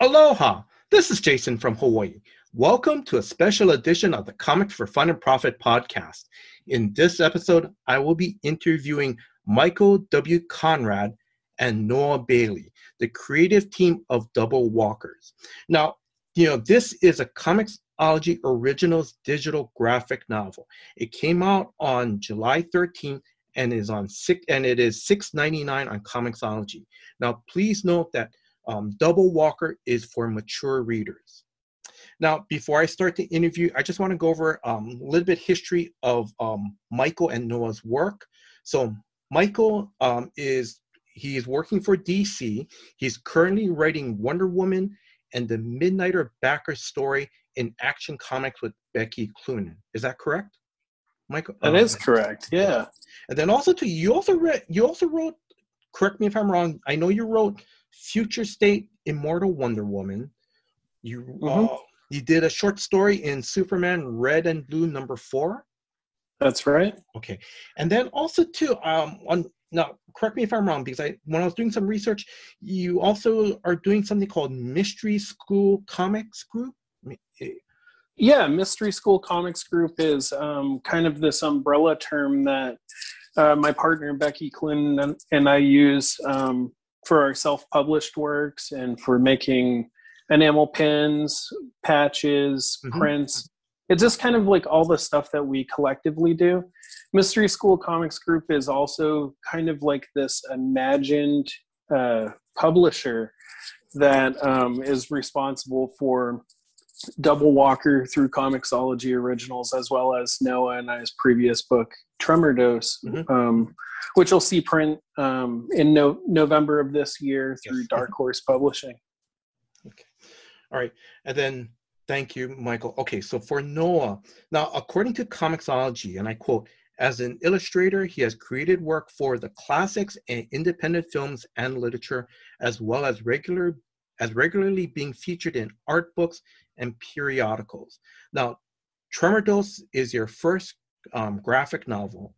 Aloha! This is Jason from Hawaii. Welcome to a special edition of the Comics for Fun and Profit podcast. In this episode, I will be interviewing Michael W. Conrad and Noah Bailey, the creative team of Double Walkers. Now, you know, this is a Comixology Originals digital graphic novel. It came out on July 13th and is on six and it is $6.99 on Comixology. Now, please note that um, Double Walker is for mature readers. Now, before I start the interview, I just want to go over um, a little bit history of um, Michael and Noah's work. So Michael um, is he is working for DC. He's currently writing Wonder Woman and the Midnighter backer story in Action Comics with Becky Cloonan. Is that correct, Michael? That um, is correct. Yeah. And then also, too, you also read you also wrote. Correct me if I'm wrong. I know you wrote Future State Immortal Wonder Woman. You mm-hmm. uh, you did a short story in Superman Red and Blue number four. That's right. Okay, and then also too um on now correct me if I'm wrong because I when I was doing some research, you also are doing something called Mystery School Comics Group. Eh, yeah, Mystery School Comics Group is um, kind of this umbrella term that uh, my partner Becky Cloonan and I use um, for our self-published works and for making enamel pins, patches, mm-hmm. prints. It's just kind of like all the stuff that we collectively do. Mystery School Comics Group is also kind of like this imagined uh, publisher that um, is responsible for Double Walker through Comixology Originals, as well as Noah and I's previous book, Tremor Dose, mm-hmm. um, which you'll see print um, in no- November of this year through yes. Dark Horse Publishing. Okay. All right. And then thank you, Michael. Okay. So for Noah, now, according to Comixology, and I quote, as an illustrator, he has created work for the classics and independent films and literature, as well as regular as regularly being featured in art books and periodicals. Now, Tremor Dose is your first um, graphic novel,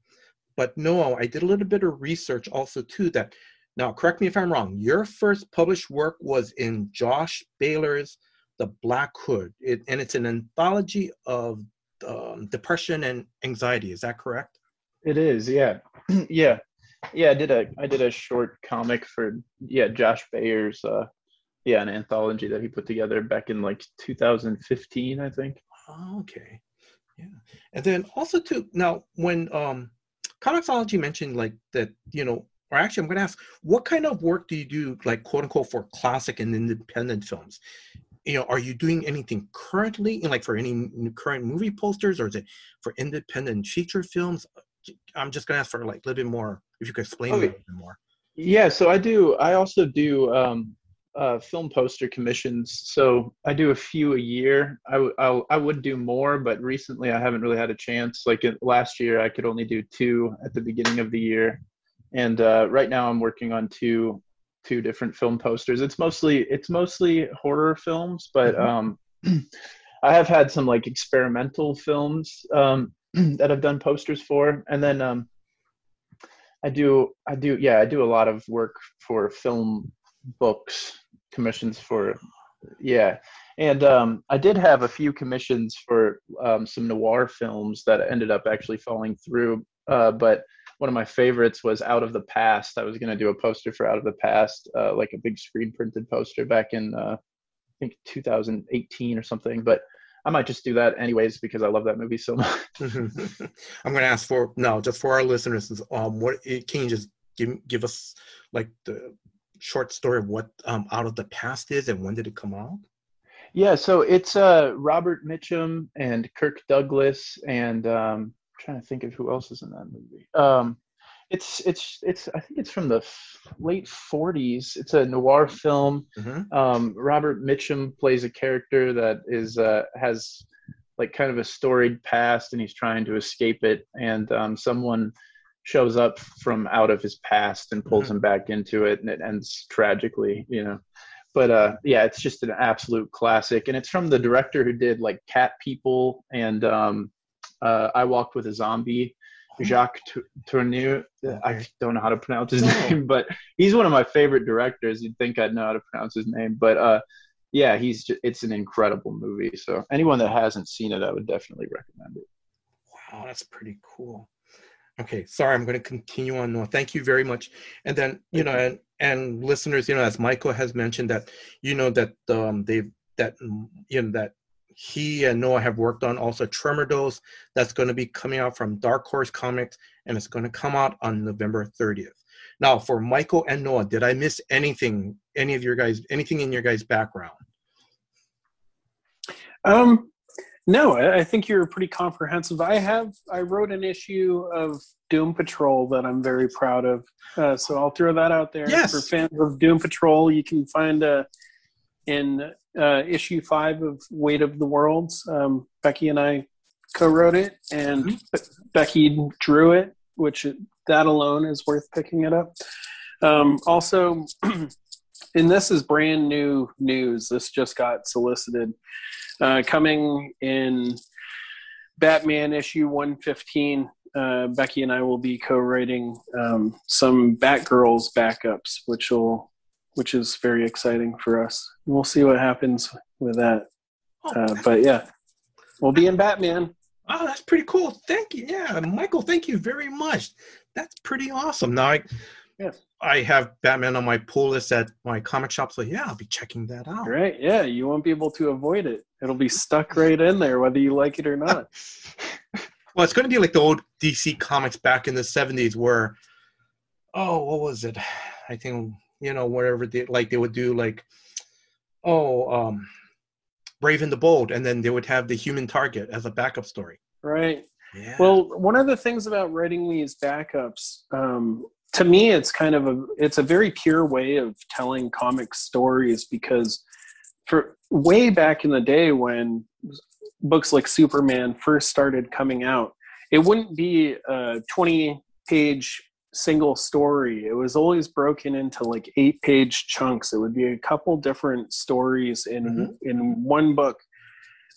but no, I did a little bit of research also too that, now correct me if I'm wrong, your first published work was in Josh Bayer's The Black Hood, it, and it's an anthology of um, depression and anxiety. Is that correct? It is, yeah, yeah, yeah. I did a I did a short comic for yeah Josh Bayer's uh, yeah, an anthology that he put together back in like 2015, I think. Oh, okay. Yeah. And then also too now when um Comixology mentioned like that, you know, or actually I'm gonna ask, what kind of work do you do like quote unquote for classic and independent films? You know, are you doing anything currently in like for any current movie posters or is it for independent feature films? I'm just gonna ask for like a little bit more if you could explain okay. a little bit more. Yeah, so I do I also do um uh, film poster commissions. So I do a few a year. I, w- I, I would do more, but recently I haven't really had a chance. Like last year, I could only do two at the beginning of the year, and uh, right now I'm working on two two different film posters. It's mostly it's mostly horror films, but mm-hmm. um, I have had some like experimental films um, that I've done posters for, and then um, I do I do yeah I do a lot of work for film books commissions for yeah and um, i did have a few commissions for um, some noir films that ended up actually falling through uh, but one of my favorites was out of the past i was going to do a poster for out of the past uh, like a big screen printed poster back in uh, i think 2018 or something but I might just do that anyways because I love that movie so much. I'm going to ask for no, just for our listeners. Um, what can you just give give us like the short story of what um, Out of the Past is and when did it come out? Yeah, so it's uh, Robert Mitchum and Kirk Douglas and um, I'm trying to think of who else is in that movie. Um, it's it's it's I think it's from the late 40s. It's a noir film. Mm-hmm. Um, Robert Mitchum plays a character that is uh, has like kind of a storied past and he's trying to escape it and um, someone shows up from out of his past and pulls mm-hmm. him back into it and it ends tragically you know but uh yeah it's just an absolute classic and it's from the director who did like cat people and um uh i walked with a zombie oh. jacques tourneur i don't know how to pronounce his name but he's one of my favorite directors you'd think i'd know how to pronounce his name but uh yeah, he's just, it's an incredible movie. So anyone that hasn't seen it, I would definitely recommend it. Wow, that's pretty cool. Okay, sorry, I'm going to continue on. Noah, thank you very much. And then you know, and and listeners, you know, as Michael has mentioned that you know that um, they've that you know that he and Noah have worked on also Tremor Dose. that's going to be coming out from Dark Horse Comics and it's going to come out on November 30th. Now, for Michael and Noah, did I miss anything, any of your guys, anything in your guys' background? Um, no, I think you're pretty comprehensive. I have, I wrote an issue of Doom Patrol that I'm very proud of. Uh, so I'll throw that out there yes. for fans of Doom Patrol. You can find a in uh, issue five of Weight of the Worlds. Um, Becky and I co-wrote it, and mm-hmm. Becky drew it, which that alone is worth picking it up. Um, also, and this is brand new news. This just got solicited. Uh, coming in Batman issue 115, uh, Becky and I will be co-writing um, some Batgirls backups, which will which is very exciting for us. We'll see what happens with that. Oh, uh, but yeah, we'll be in Batman. Oh, that's pretty cool. Thank you. Yeah, Michael, thank you very much. That's pretty awesome. Now I, yeah. I have Batman on my pull list at my comic shop, so yeah, I'll be checking that out. Right. Yeah, you won't be able to avoid it. It'll be stuck right in there, whether you like it or not. well, it's going to be like the old DC comics back in the '70s, where, oh, what was it? I think you know, whatever they like they would do like, oh, um, Brave and the Bold, and then they would have the human target as a backup story. Right. Yeah. Well, one of the things about writing these backups, um, to me, it's kind of a it's a very pure way of telling comic stories because for way back in the day when books like Superman first started coming out, it wouldn't be a 20 page single story. It was always broken into like eight page chunks. It would be a couple different stories in mm-hmm. in one book.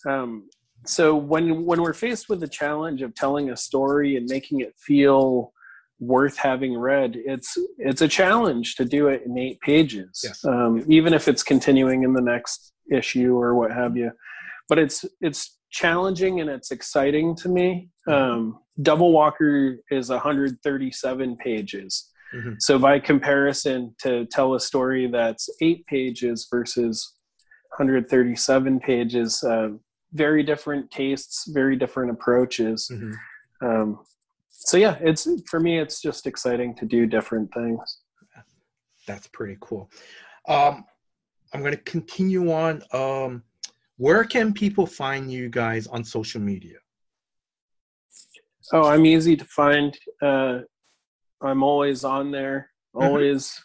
Um, so when when we're faced with the challenge of telling a story and making it feel worth having read, it's it's a challenge to do it in eight pages, yes. um, even if it's continuing in the next issue or what have you. But it's it's challenging and it's exciting to me. Mm-hmm. Um, Double Walker is 137 pages. Mm-hmm. So by comparison, to tell a story that's eight pages versus 137 pages, uh, very different tastes, very different approaches. Mm-hmm. Um, so yeah, it's for me, it's just exciting to do different things. That's pretty cool. Um, I'm going to continue on. Um, where can people find you guys on social media? Oh, I'm easy to find. Uh, I'm always on there, mm-hmm. always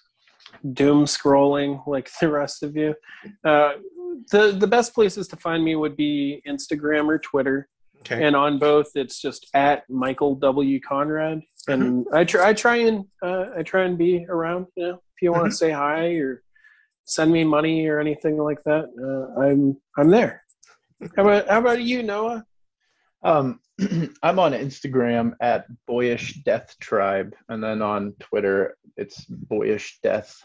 doom scrolling like the rest of you. Uh, the the best places to find me would be Instagram or Twitter. Okay. And on both, it's just at Michael W. Conrad. And mm-hmm. I try I try and uh, I try and be around. You know, if you want to mm-hmm. say hi or send me money or anything like that, uh, I'm I'm there. How about how about you, Noah? Um, I'm on Instagram at Boyish Death Tribe, and then on Twitter it's Boyish Death,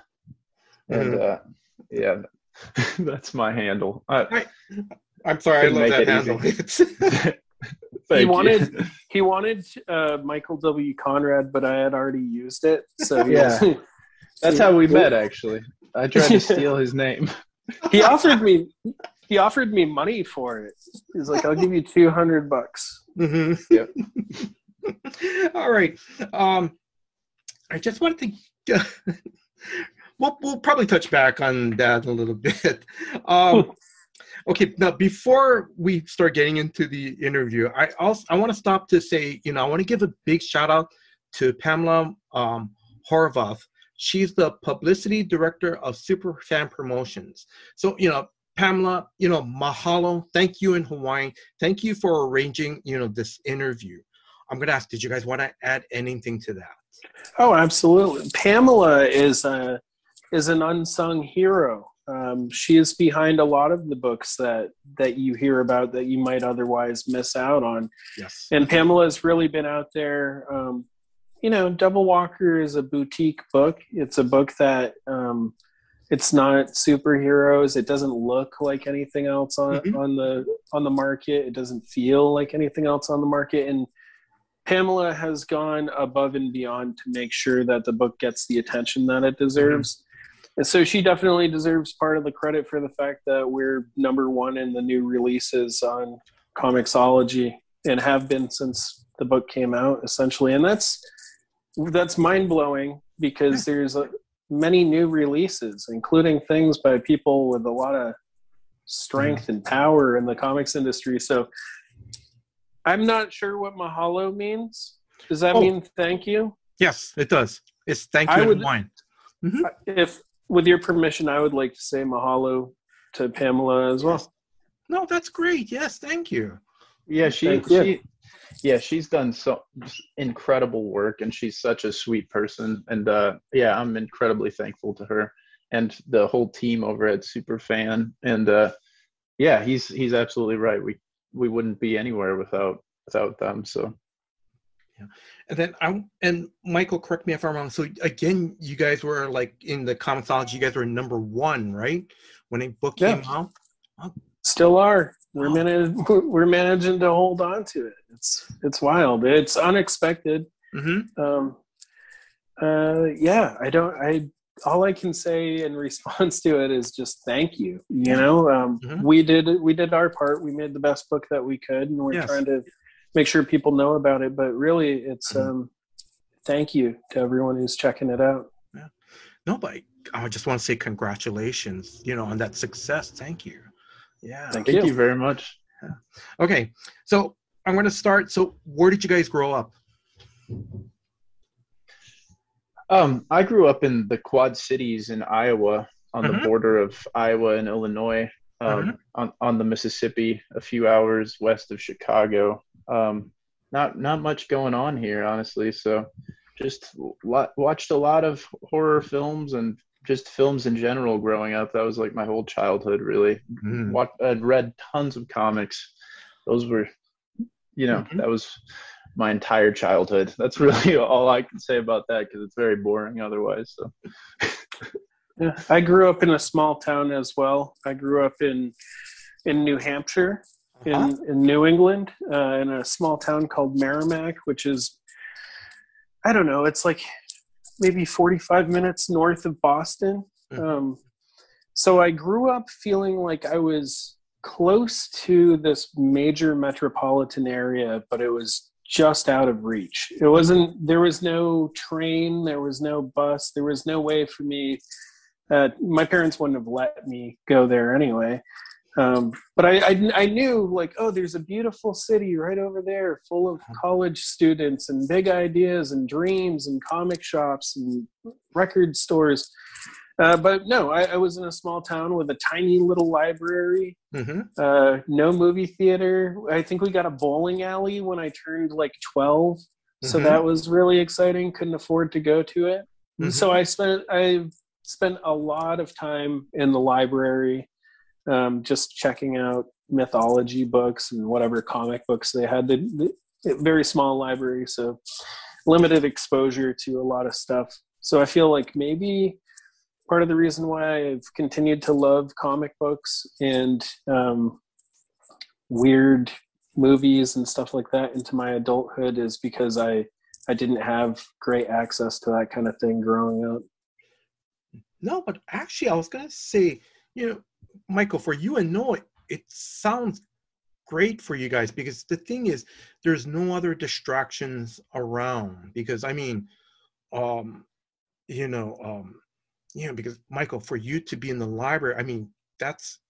and mm-hmm. uh, yeah, that's my handle. I, am sorry, I love that handle. he wanted he wanted uh, Michael W. Conrad, but I had already used it. So yeah, that's how we met. Actually, I tried to steal his name. he offered me he offered me money for it. He's like, "I'll give you two hundred bucks." Mm-hmm. Yep. All right. Um, I just wanted to. we'll we'll probably touch back on that a little bit. Um, okay, now before we start getting into the interview, I also I want to stop to say, you know, I want to give a big shout out to Pamela um, Horvath. She's the publicity director of Superfan Promotions. So, you know, Pamela, you know, mahalo. Thank you in Hawaii. Thank you for arranging, you know, this interview. I'm going to ask, did you guys want to add anything to that? Oh, absolutely. Pamela is a is an unsung hero. Um, she is behind a lot of the books that that you hear about that you might otherwise miss out on. Yes. And Pamela has really been out there. Um, you know, Double Walker is a boutique book. It's a book that um, it's not superheroes. It doesn't look like anything else on mm-hmm. on the on the market. It doesn't feel like anything else on the market. And Pamela has gone above and beyond to make sure that the book gets the attention that it deserves. Mm-hmm. And so she definitely deserves part of the credit for the fact that we're number one in the new releases on Comixology and have been since the book came out, essentially. And that's that's mind blowing because there's a, many new releases, including things by people with a lot of strength and power in the comics industry. So I'm not sure what mahalo means. Does that oh. mean thank you? Yes, it does. It's thank you I would, wine. Mm-hmm. If, with your permission, I would like to say mahalo to Pamela as well. No, that's great. Yes, thank you. Yeah, she, she yeah, she's done so incredible work, and she's such a sweet person. And uh, yeah, I'm incredibly thankful to her and the whole team over at Superfan. And uh, yeah, he's he's absolutely right. We we wouldn't be anywhere without without them. So yeah, and then I and Michael, correct me if I'm wrong. So again, you guys were like in the Comixology, you guys were number one, right? When a book yeah. came out. Oh. Still are. We're oh. managing. We're managing to hold on to it. It's it's wild. It's unexpected. Mm-hmm. Um, uh, yeah, I don't. I all I can say in response to it is just thank you. You know, um, mm-hmm. we did we did our part. We made the best book that we could, and we're yes. trying to make sure people know about it. But really, it's mm-hmm. um, thank you to everyone who's checking it out. Yeah. No, but I just want to say congratulations. You know, on that success. Thank you. Yeah. Thank, thank you. you. very much. Yeah. Okay, so I'm going to start. So, where did you guys grow up? Um, I grew up in the Quad Cities in Iowa, on mm-hmm. the border of Iowa and Illinois, um, mm-hmm. on on the Mississippi, a few hours west of Chicago. Um, not not much going on here, honestly. So, just lot, watched a lot of horror films and just films in general growing up. That was like my whole childhood, really. What I'd read tons of comics. Those were, you know, mm-hmm. that was my entire childhood. That's really all I can say about that because it's very boring otherwise. So. yeah, I grew up in a small town as well. I grew up in in New Hampshire, uh-huh. in in New England, uh, in a small town called Merrimack, which is I don't know. It's like maybe 45 minutes north of Boston. Mm-hmm. Um, so I grew up feeling like I was close to this major metropolitan area, but it was just out of reach. It wasn't, there was no train, there was no bus, there was no way for me. Uh, my parents wouldn't have let me go there anyway. Um, but I, I, I knew like oh there's a beautiful city right over there full of college students and big ideas and dreams and comic shops and record stores. Uh, but no I, I, was in a small town with a tiny little library mm-hmm. uh, no movie theater. I think we got a bowling alley when i turned like 12 mm-hmm. so that was really exciting. Couldn't afford to go to it. Mm-hmm. so i spent i spent a lot of time in the library um, just checking out mythology books and whatever comic books they had. The, very small library, so limited exposure to a lot of stuff. So I feel like maybe part of the reason why I've continued to love comic books and um, weird movies and stuff like that into my adulthood is because I I didn't have great access to that kind of thing growing up. No, but actually, I was gonna say, you know, Michael, for you and Noah, it sounds great for you guys because the thing is, there's no other distractions around. Because I mean, um, you know, um, you know, because Michael, for you to be in the library, I mean, that's,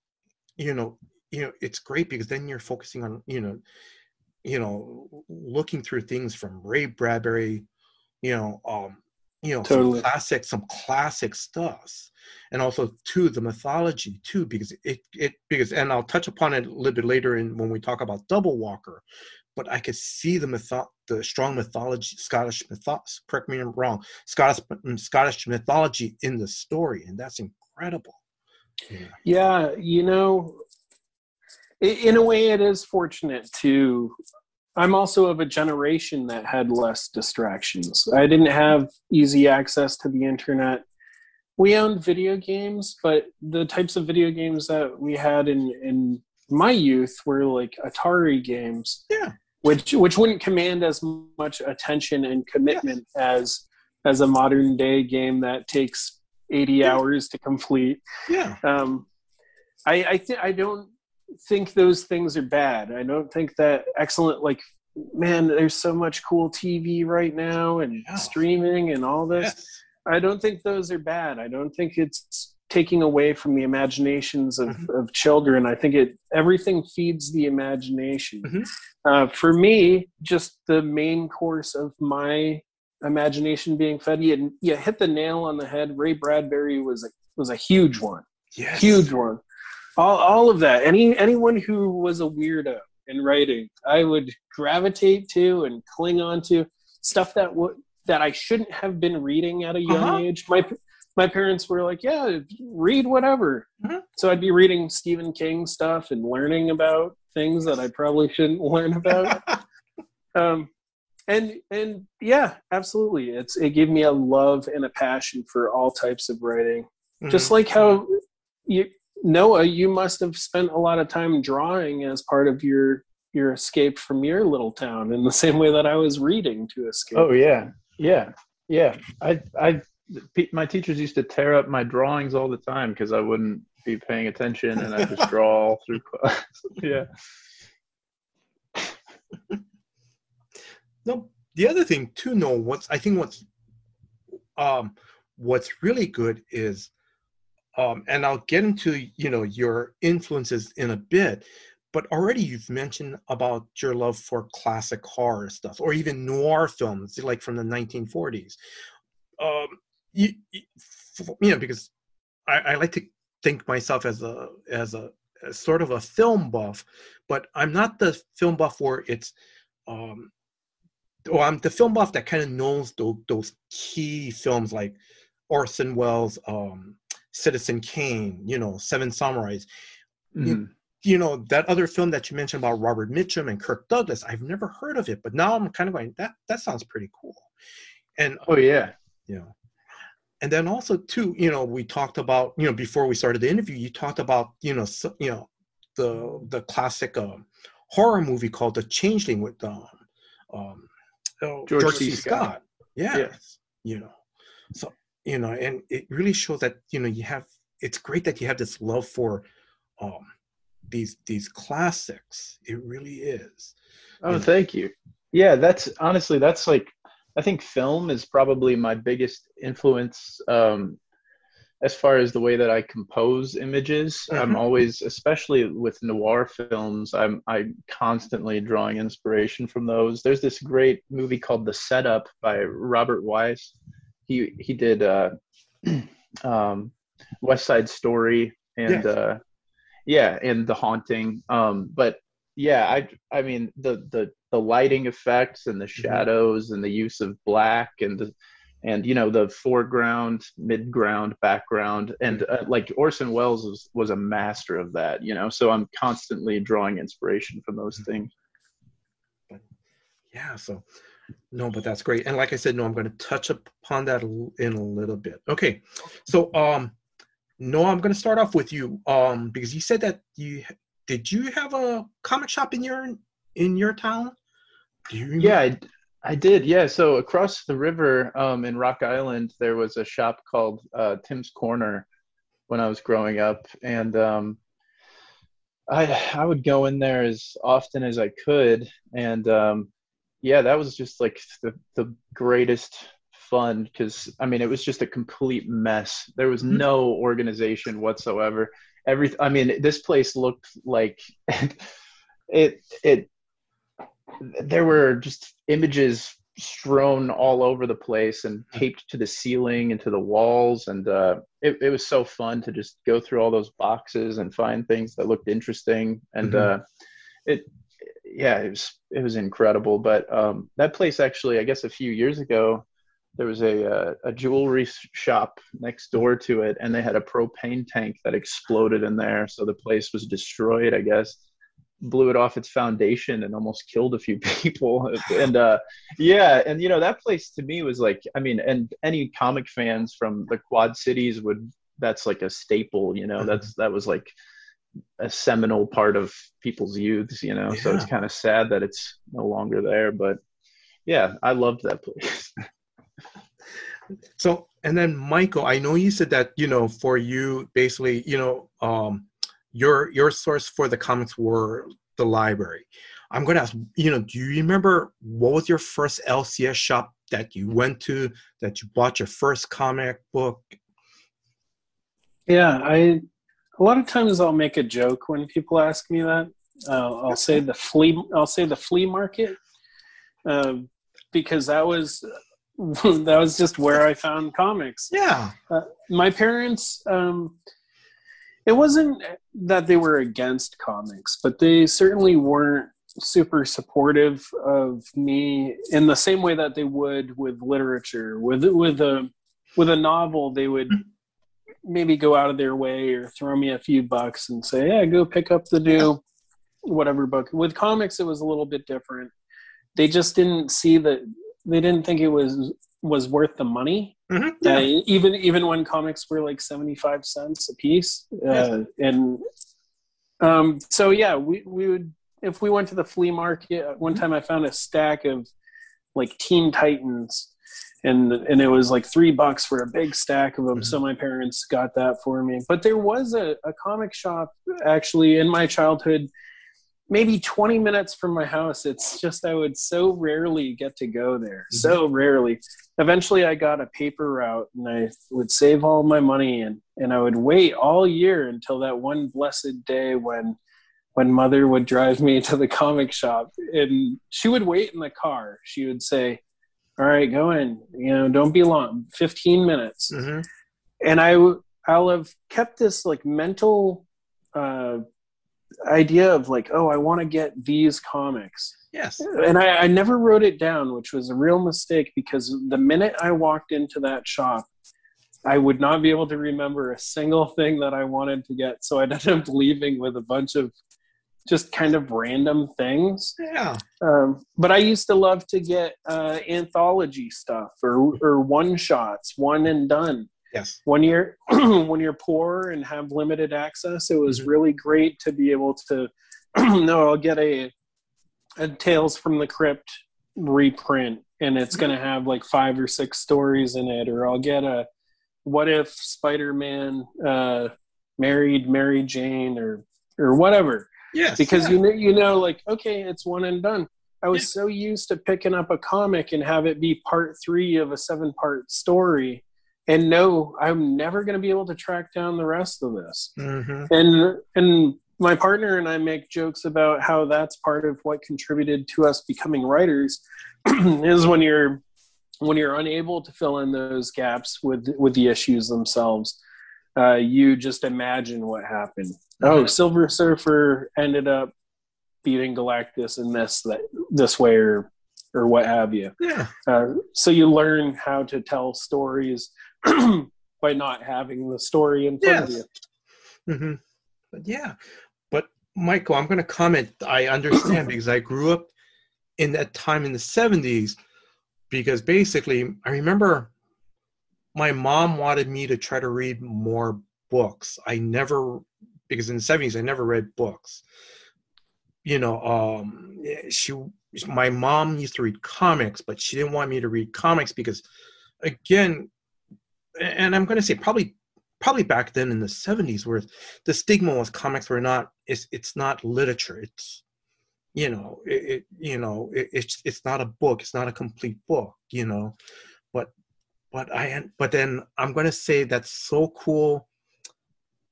you know, you know, it's great because then you're focusing on, you know, you know, looking through things from Ray Bradbury, you know, um, you know, totally. some classic, some classic stuff and also too the mythology too because it it because and I'll touch upon it a little bit later in when we talk about Double Walker, but I could see the mytho- the strong mythology Scottish mythos correct me if I'm wrong Scottish mm, Scottish mythology in the story and that's incredible. Yeah, yeah you know, in a way it is fortunate to I'm also of a generation that had less distractions. I didn't have easy access to the internet we owned video games, but the types of video games that we had in in my youth were like Atari games. Yeah. Which which wouldn't command as much attention and commitment as as a modern day game that takes 80 Yeah. hours to complete. Yeah. Um, I I think I don't think those things are bad. I don't think that excellent like man, there's so much cool TV right now and Yeah. streaming and all this. Yes. I don't think those are bad. I don't think it's taking away from the imaginations of, Mhm. of children. I think it everything feeds the imagination. Mhm. Uh, for me, just the main course of my imagination being fed, you, you hit the nail on the head. Ray Bradbury was a was a huge one, Yes. huge one. All all of that. Any anyone who was a weirdo in writing, I would gravitate to and cling on to stuff that would that I shouldn't have been reading at a young Uh-huh. age. My my parents were like, "Yeah, read whatever." Mhm. So I'd be reading Stephen King stuff and learning about things that I probably shouldn't learn about. um, and and yeah, absolutely, it's it gave me a love and a passion for all types of writing. Just Mhm. like how you Noah, you must have spent a lot of time drawing as part of your your escape from your little town in the same way that I was reading to escape. Oh yeah, yeah, yeah. I, I, my teachers used to tear up my drawings all the time because I wouldn't be paying attention and I just draw all through class. yeah. No, the other thing too, no, what's I think what's um what's really good is um and I'll get into you know your influences in a bit, but already you've mentioned about your love for classic horror stuff or even noir films like from the 1940s. Um you, you know because I, I like to think myself as a as a as sort of a film buff, but I'm not the film buff where it's um well, I'm the film buff that kind of knows those, those key films like Orson Welles, um, Citizen Kane, you know, Seven Samurais. Mhm. You know, that other film that you mentioned about Robert Mitchum and Kirk Douglas, I've never heard of it, but now I'm kind of going, that that sounds pretty cool. And Oh yeah. you know, and then also too, you know, we talked about, you know, before we started the interview, you talked about, you know, so, you know, the the classic um, horror movie called The Changeling with um, um, oh, George George, C. Scott. Scott. Yes. Yeah. You know, so you know, and it really shows that you know you have. It's great that you have this love for um, these these classics. It really is. Oh, Yeah. thank you. Yeah, that's honestly that's like I think film is probably my biggest influence um as far as the way that I compose images. I'm Mhm. always especially with noir films, I'm I'm constantly drawing inspiration from those. There's this great movie called The Setup by Robert Wise. He he did uh um West Side Story and Yes. uh yeah, and The Haunting. Um but yeah i i mean the the the lighting effects and the shadows and the use of black and the, and you know the foreground midground background and uh, like orson welles was was a master of that you know so i'm constantly drawing inspiration from those things Yeah. So no, but that's great. And like I said, no, I'm going to touch upon that in a little bit. Okay. So um, no, I'm going to start off with you um because you said that you did you have a comic shop in your in your town? Do you remember? yeah I, I did yeah so across the river um in rock island there was a shop called uh tim's corner when i was growing up and um i i would go in there as often as i could and um yeah that was just like the the greatest fun because i mean it was just a complete mess there was Mhm. no organization whatsoever every i mean this place looked like it it there were just images strewn all over the place and taped to the ceiling and to the walls and uh, it, it was so fun to just go through all those boxes and find things that looked interesting and Mhm. uh, it yeah it was it was incredible. But um, that place actually i guess a few years ago there was a uh, a jewelry shop next door to it and they had a propane tank that exploded in there. So the place was destroyed i guess. Blew it off its foundation and almost killed a few people. And uh yeah and you know that place to me was like i mean and any comic fans from the quad cities would that's like a staple you know mm-hmm. that's that was like a seminal part of people's youths you know yeah. so it's kind of sad that it's no longer there but yeah i loved that place so and then michael i know you said that you know for you basically you know um your your source for the comics were the library. I'm going to ask, you know, do you remember what was your first LCS shop that you went to that you bought your first comic book? Yeah, I a lot of times I'll make a joke when people ask me that. Uh, I'll say the flea. I'll say the flea market uh, because that was that was just where I found comics. Yeah, uh, my parents. Um, it wasn't that they were against comics, but they certainly weren't super supportive of me in the same way that they would with literature. With with a with a novel, they would maybe go out of their way or throw me a few bucks and say, "Yeah, go pick up the new whatever book." With comics, it was a little bit different. They just didn't see that. They didn't think it was was worth the money. Mm-hmm. Yeah. Uh, even even when comics were like seventy five cents a piece, uh, and um, so yeah, we we would if we went to the flea market. Uh, one time, I found a stack of like Teen Titans, and and it was like three bucks for a big stack of them. Mm-hmm. So my parents got that for me. But there was a, a comic shop actually in my childhood maybe 20 minutes from my house. It's just I would so rarely get to go there. Mm-hmm. So rarely. Eventually I got a paper route and I would save all my money and and I would wait all year until that one blessed day when when mother would drive me to the comic shop and she would wait in the car. She would say, "All right, go in. You know, don't be long. 15 minutes." Mm-hmm. And I I'll have kept this like mental uh, idea of like, oh, I want to get these comics. Yes. And I, I never wrote it down, which was a real mistake because the minute I walked into that shop, I would not be able to remember a single thing that I wanted to get. So I ended up leaving with a bunch of just kind of random things. Yeah. Um, but I used to love to get uh, anthology stuff or, or one shots, one and done. Yes. When you're when you're poor and have limited access, it was mm-hmm. really great to be able to. no, I'll get a, a Tales from the Crypt reprint, and it's going to mm-hmm. have like five or six stories in it, or I'll get a What If Spider-Man uh, married Mary Jane, or or whatever. Yes. Because yeah. you know, you know, like okay, it's one and done. I was yeah. so used to picking up a comic and have it be part three of a seven part story and no i'm never going to be able to track down the rest of this mm-hmm. and and my partner and i make jokes about how that's part of what contributed to us becoming writers is when you're when you're unable to fill in those gaps with with the issues themselves uh, you just imagine what happened mm-hmm. oh silver surfer ended up beating galactus in this that this way or or what have you yeah uh, so you learn how to tell stories by not having the story in front yes. of you. Mm-hmm. But yeah, but Michael, I'm going to comment. I understand because I grew up in that time in the 70s. Because basically, I remember my mom wanted me to try to read more books. I never, because in the 70s, I never read books. You know, um, she, my mom used to read comics, but she didn't want me to read comics because, again, and I'm going to say probably probably back then in the 70s where the stigma was comics were not it's it's not literature it's you know it, it you know it, it's it's not a book it's not a complete book you know but but i but then i'm going to say that's so cool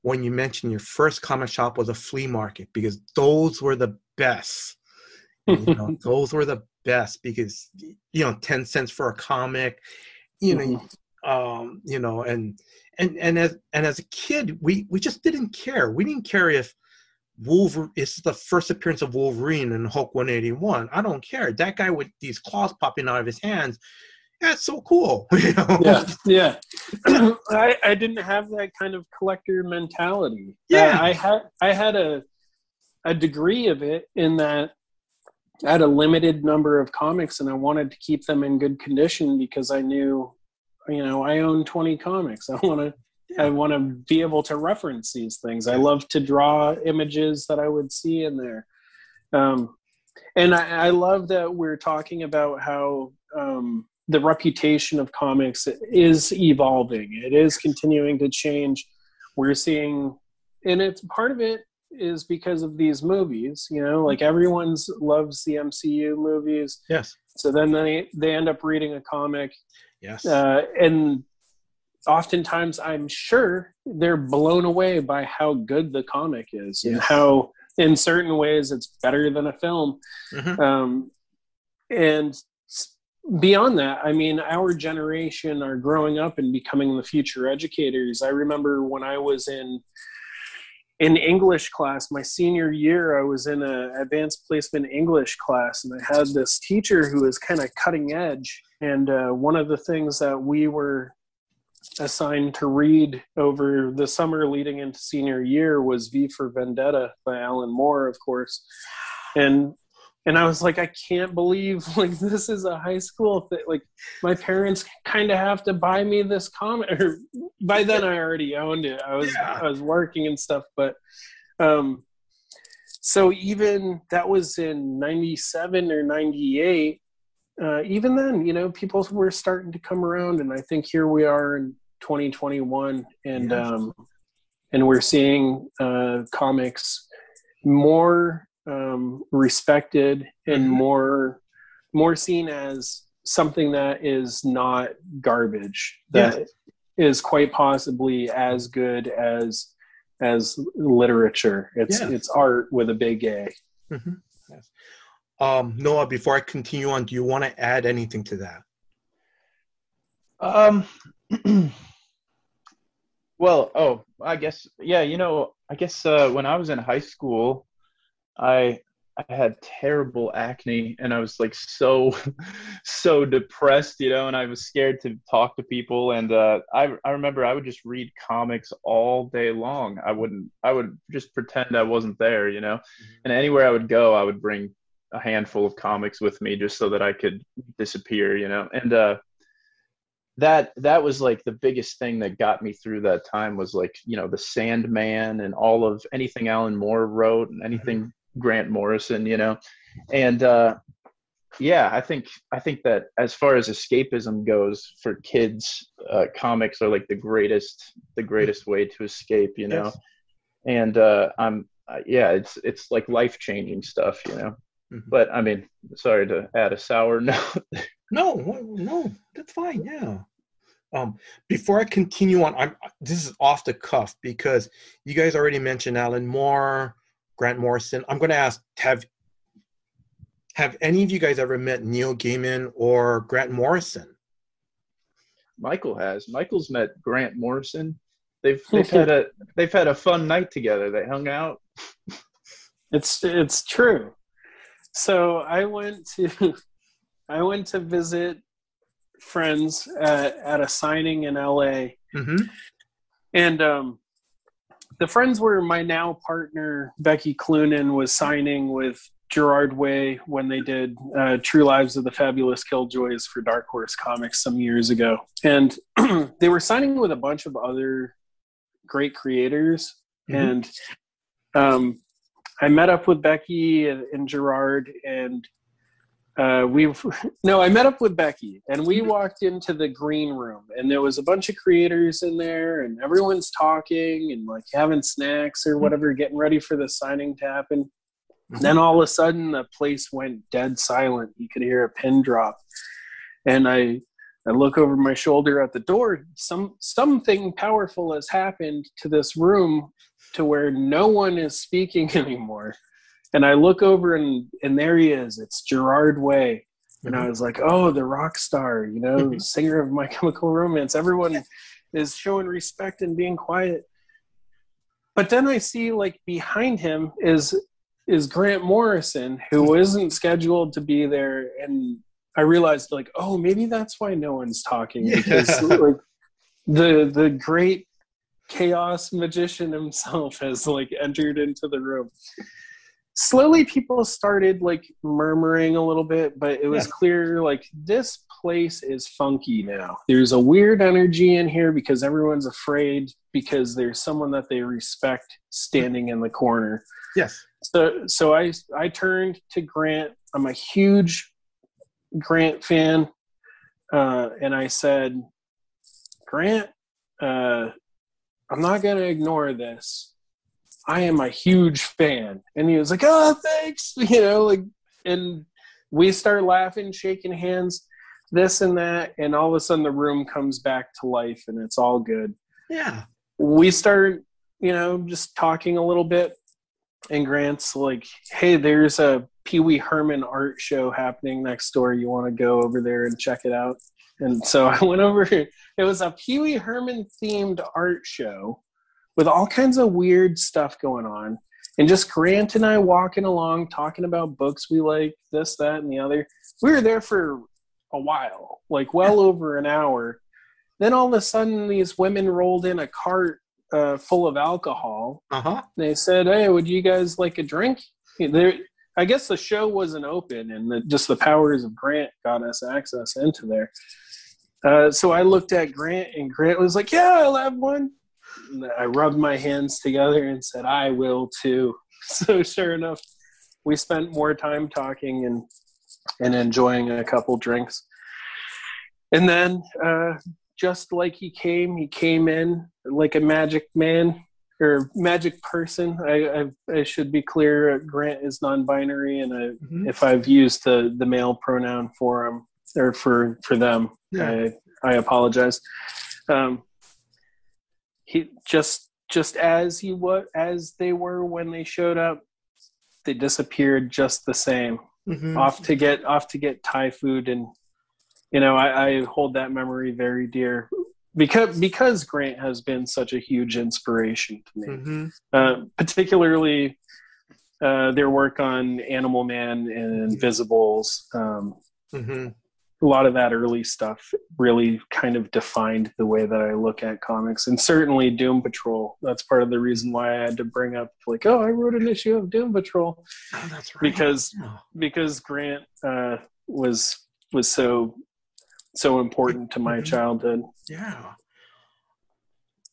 when you mentioned your first comic shop was a flea market because those were the best you know those were the best because you know 10 cents for a comic you know mm-hmm um, you know, and and and as and as a kid, we we just didn't care. We didn't care if Wolverine is the first appearance of Wolverine in Hulk 181. I don't care. That guy with these claws popping out of his hands, that's so cool. You know? Yeah, yeah. I I didn't have that kind of collector mentality. Yeah, uh, I had I had a a degree of it in that I had a limited number of comics and I wanted to keep them in good condition because I knew, you know, I own 20 comics. I want to, I want to be able to reference these things. I love to draw images that I would see in there. Um, and I, I love that we're talking about how um, the reputation of comics is evolving. It is continuing to change. We're seeing, and it's part of it is because of these movies. You know, like everyone's loves the MCU movies. Yes. So then they they end up reading a comic. Yes. Uh, and oftentimes, I'm sure they're blown away by how good the comic is yes. and how, in certain ways, it's better than a film. Mm-hmm. Um, and beyond that, I mean, our generation are growing up and becoming the future educators. I remember when I was in in English class, my senior year, I was in a advanced placement English class, and I had this teacher who was kind of cutting edge. And uh, one of the things that we were assigned to read over the summer leading into senior year was V for Vendetta by Alan Moore, of course. And and I was like, I can't believe like this is a high school thing. Like my parents kind of have to buy me this comic. Or by then I already owned it. I was yeah. I was working and stuff, but um, so even that was in '97 or '98. Uh, even then, you know, people were starting to come around, and I think here we are in 2021, and yes. um, and we're seeing uh, comics more um, respected and mm-hmm. more more seen as something that is not garbage that yeah. is quite possibly as good as as literature it's yeah. it's art with a big a mm-hmm. yes. um, noah before i continue on do you want to add anything to that um well oh i guess yeah you know i guess uh, when i was in high school I I had terrible acne and I was like so so depressed, you know, and I was scared to talk to people and uh, I I remember I would just read comics all day long. I wouldn't I would just pretend I wasn't there, you know. Mm-hmm. And anywhere I would go, I would bring a handful of comics with me just so that I could disappear, you know. And uh that that was like the biggest thing that got me through that time was like, you know, the Sandman and all of anything Alan Moore wrote and anything mm-hmm Grant Morrison, you know, and uh, yeah, I think I think that as far as escapism goes for kids, uh, comics are like the greatest the greatest way to escape, you know, yes. and uh, I'm uh, yeah, it's it's like life changing stuff, you know. Mm-hmm. But I mean, sorry to add a sour note. no, no, that's fine. Yeah. Um, before I continue on, I'm this is off the cuff because you guys already mentioned Alan Moore, Grant Morrison. I'm going to ask have have any of you guys ever met Neil Gaiman or Grant Morrison? Michael has. Michael's met Grant Morrison. They've they've had a they've had a fun night together. They hung out. It's it's true. So I went to I went to visit friends at, at a signing in LA. Mm-hmm. And um, the friends were my now partner Becky Cloonan was signing with Gerard Way when they did uh, True Lives of the Fabulous Killjoys for Dark Horse Comics some years ago, and they were signing with a bunch of other great creators. Mm-hmm. And um, I met up with Becky and, and Gerard, and uh, we no, I met up with Becky, and we walked into the green room, and there was a bunch of creators in there, and everyone's talking and like having snacks or whatever, getting ready for the signing to happen. Mm-hmm. Then all of a sudden, the place went dead silent. You could hear a pin drop, and I I look over my shoulder at the door. Some something powerful has happened to this room to where no one is speaking anymore and I look over and and there he is. It's Gerard Way. And I mm-hmm. was like, oh, the rock star, you know, mm-hmm. singer of My Chemical Romance. Everyone is showing respect and being quiet. But then I see like behind him is is Grant Morrison, who mm-hmm. isn't scheduled to be there, and I realized like, oh, maybe that's why no one's talking because like the the great chaos magician himself has like entered into the room slowly people started like murmuring a little bit, but it was Yeah. clear like this place is funky now. There's a weird energy in here because everyone's afraid because there's someone that they respect standing in the corner. Yes. So so I I turned to Grant. I'm a huge Grant fan, uh, and I said, Grant, uh, I'm not gonna ignore this. I am a huge fan, and he was like, "Oh, thanks," you know, like, and we start laughing, shaking hands, this and that, and all of a sudden the room comes back to life, and it's all good Yeah. we start, you know, just talking a little bit. And Grant's like, hey, there's a Pee Wee Herman art show happening next door. You want to go over there and check it out? And so I went over. It was a Pee Wee Herman themed art show with all kinds of weird stuff going on. And just Grant and I walking along, talking about books we like, this, that, and the other. We were there for a while, like well over an hour. Then all of a sudden, these women rolled in a cart uh, full of alcohol. Uh huh. They said, "Hey, would you guys like a drink?" There, I guess the show wasn't open, and the, just the powers of Grant got us access into there. Uh, so I looked at Grant, and Grant was like, "Yeah, I'll have one." I rubbed my hands together and said, "I will too." So sure enough, we spent more time talking and and enjoying a couple drinks. And then, uh, just like he came, he came in like a magic man or magic person. I, I, I should be clear. Grant is non-binary, and I, Mhm. if I've used the the male pronoun for him or for for them, Yeah. I I apologize. Um, he just just as he was as they were when they showed up, they disappeared just the same Mhm. off to get off to get Thai food, and you know I, I hold that memory very dear because because Grant has been such a huge inspiration to me, Mhm. uh, particularly uh, their work on Animal Man and Invisibles. Um, Mhm. A lot of that early stuff really kind of defined the way that I look at comics, and certainly Doom Patrol. That's part of the reason why I had to bring up like, oh, I wrote an issue of Doom Patrol Oh, that's right. because Yeah. because Grant uh, was was so so important to my Mhm. childhood. Yeah.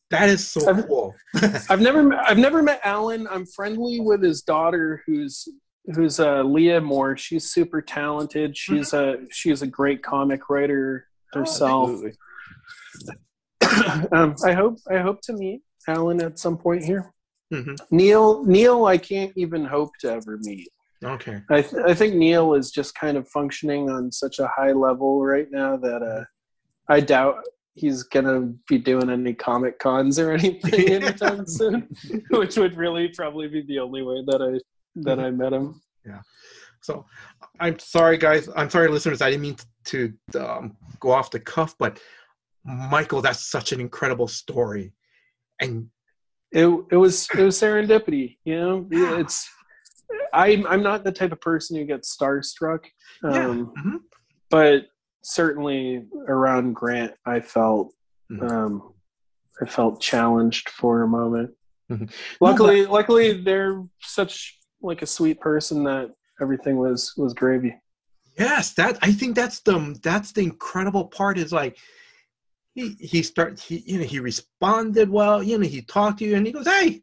That is so I've- cool. I've never I've never met Alan. I'm friendly with his daughter, who's who's uh, Leah Moore. She's super talented. She's a she's a great comic writer herself. Absolutely. um, I hope I hope to meet Alan at some point here. Mhm. Neil Neil, I can't even hope to ever meet. Okay. I, th- I think Neil is just kind of functioning on such a high level right now that uh, I doubt he's gonna be doing any comic cons or anything anytime soon, which would really probably be the only way that I that I met him. Yeah. So I'm sorry, guys. I'm sorry, listeners. I didn't mean to um, go off the cuff, but Michael, that's such an incredible story. And It it was it was serendipity, you know. Yeah. It's I'm I'm not the type of person who gets starstruck, yeah. um, Mhm. but certainly around Grant, I felt Mhm. um, I felt challenged for a moment. Mhm. Luckily, luckily they're such like a sweet person that everything was was gravy. Yes, that I think that's the that's the incredible part is like he he start he you know he responded well, you know, he talked to you and he goes, Hey,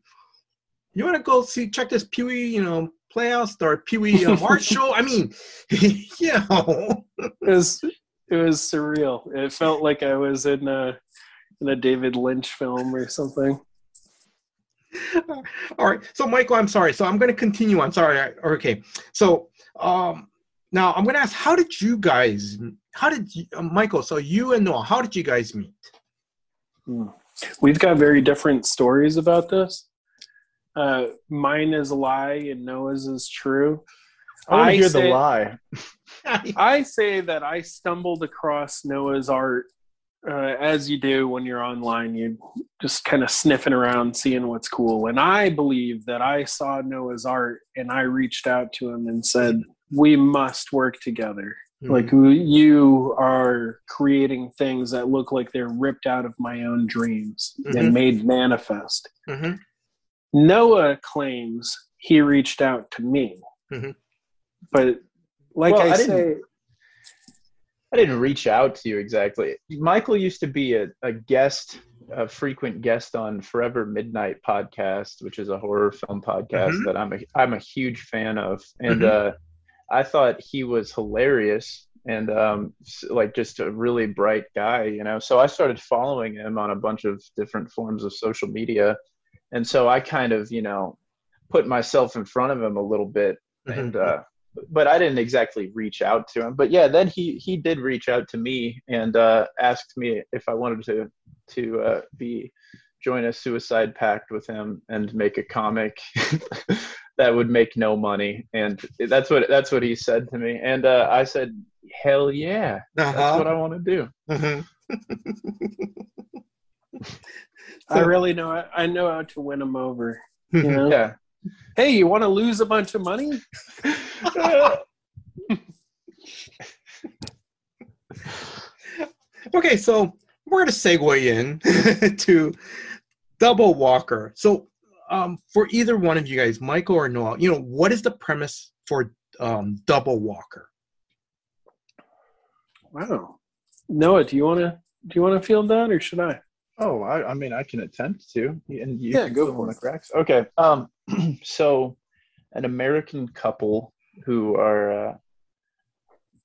you wanna go see check this Pee Wee, you know, playhouse or Pee Wee um, art show? I mean, you know. It was it was surreal. It felt like I was in a in a David Lynch film or something. All right. So Michael, I'm sorry. So I'm gonna continue. I'm sorry. I- Okay. So um now I'm gonna ask how did you guys how did you uh, Michael, so you and Noah, how did you guys meet? Hmm. We've got very different stories about this. Uh, mine is a lie and Noah's is true. I want I to hear say- the lie. I say that I stumbled across Noah's art uh, as you do when you're online. You just kind of sniffing around, seeing what's cool. And I believe that I saw Noah's art and I reached out to him and said, "We must work together. Like you are creating things that look like they're ripped out of my own dreams Mhm. and made manifest." Mhm. Noah claims he reached out to me. Mhm. But like Well, I, I didn't- say, I didn't reach out to you exactly. Michael used to be a, a guest, a frequent guest on Forever Midnight podcast, which is a horror film podcast Mhm. that I'm a I'm a huge fan of, and Mhm. uh, I thought he was hilarious and um, like just a really bright guy, you know. So I started following him on a bunch of different forms of social media, and so I kind of you know put myself in front of him a little bit Mhm. and uh but I didn't exactly reach out to him. But yeah, then he he did reach out to me and uh, asked me if I wanted to to uh, be join a suicide pact with him and make a comic that would make no money. And that's what that's what he said to me. And uh, I said, hell yeah, that's Uh-huh. what I want to do. Mhm. I really know I know how to win him over. You know? Yeah. Hey, you want to lose a bunch of money? okay, so we're going to segue in to Double Walker. So, um, for either one of you guys, Michael or Noel, you know, what is the premise for um, Double Walker? Wow. Noah, do you want to do you want to field that or should I? Oh, I, I mean, I can attempt to, and you Yeah, can go fill for in it. the cracks. Okay. Um, so an American couple who are uh,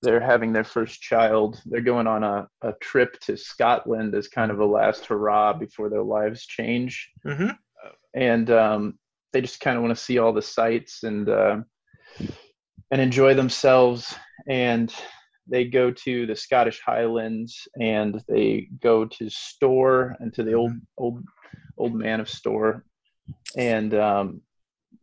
they're having their first child. They're going on a, a trip to Scotland as kind of a last hurrah before their lives change, Mm-hmm. and um, they just kind of want to see all the sights and uh, and enjoy themselves. And they go to the Scottish Highlands and they go to Storr and to the old old old man of Storr. And um,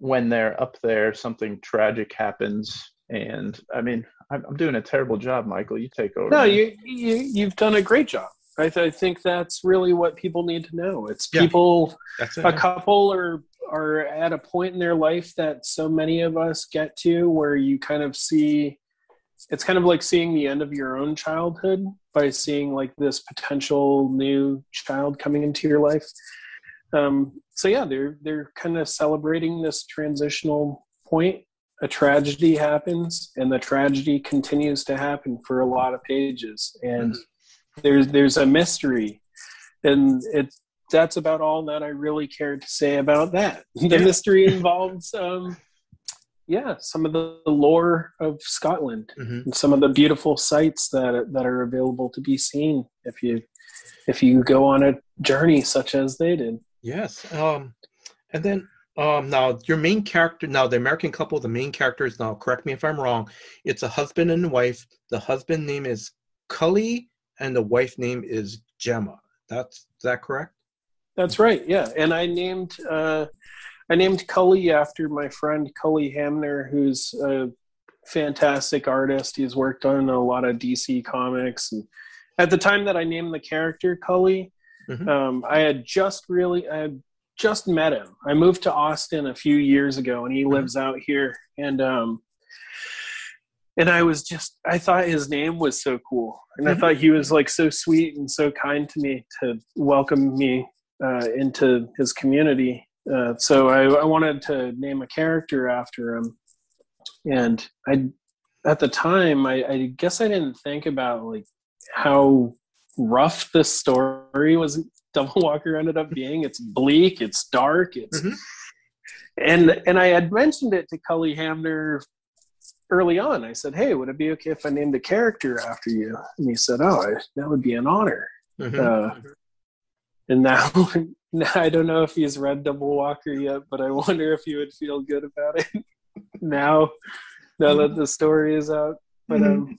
when they're up there, something tragic happens. And I mean, I'm, I'm doing a terrible job, Michael. You take over. No, man. you you you've done a great job. I, th- I think that's really what people need to know. It's people That's it. a couple are are at a point in their life that so many of us get to where you kind of see it's kind of like seeing the end of your own childhood by seeing like this potential new child coming into your life um, so yeah they're they're kind of celebrating this transitional point a tragedy happens and the tragedy continues to happen for a lot of pages and there's there's a mystery and it that's about all that I really cared to say about that. The mystery involves, um, yeah, some of the lore of Scotland Mhm. and some of the beautiful sights that that are available to be seen if you if you go on a journey such as they did. Yes. Um, and then um, now your main character, now the American couple, the main characters. Now, correct me if I'm wrong. It's a husband and wife. The husband name is Cully, and the wife name is Gemma. That's is that correct? That's right. Yeah, and I named uh, I named Cully after my friend Cully Hamner, who's a fantastic artist. He's worked on a lot of DC comics. And at the time that I named the character Cully, Mhm. um, I had just really I had just met him. I moved to Austin a few years ago, and he lives out here. And um, and I was just I thought his name was so cool, and I Mhm. thought he was like so sweet and so kind to me to welcome me uh, into his community. Uh, so I, I wanted to name a character after him, and I at the time I, I guess I didn't think about like how rough this story was. Double Walker ended up being. It's bleak. It's dark. It's Mhm. and and I had mentioned it to Cully Hamner early on. I said, "Hey, would it be okay if I named a character after you?" And he said, "Oh, I, that would be an honor." Mhm. Uh, and now, now I don't know if he's read Double Walker yet, but I wonder if he would feel good about it now, now that the story is out. But um,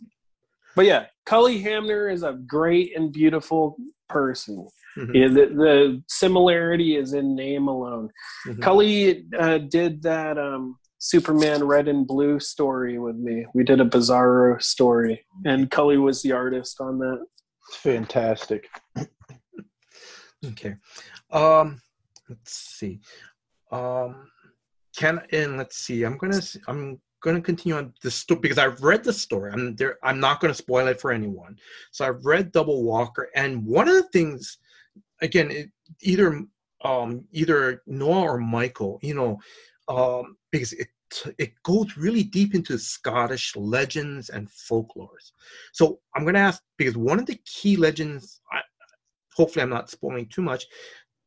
but yeah, Cully Hamner is a great and beautiful person. Mhm. Yeah, the, the similarity is in name alone. Mhm. Cully uh, did that um, Superman Red and Blue story with me. We did a Bizarro story, and Cully was the artist on that. It's fantastic. Okay. Um, let's see. Um, can and let's see. I'm gonna s- I'm gonna continue on the story because I've read the story. I'm there. I'm not gonna spoil it for anyone. So I've read Double Walker, and one of the things, again, it, either um either Noah or Michael, you know, um, because it it goes really deep into Scottish legends and folklores. So I'm going to ask because one of the key legends, I, hopefully I'm not spoiling too much.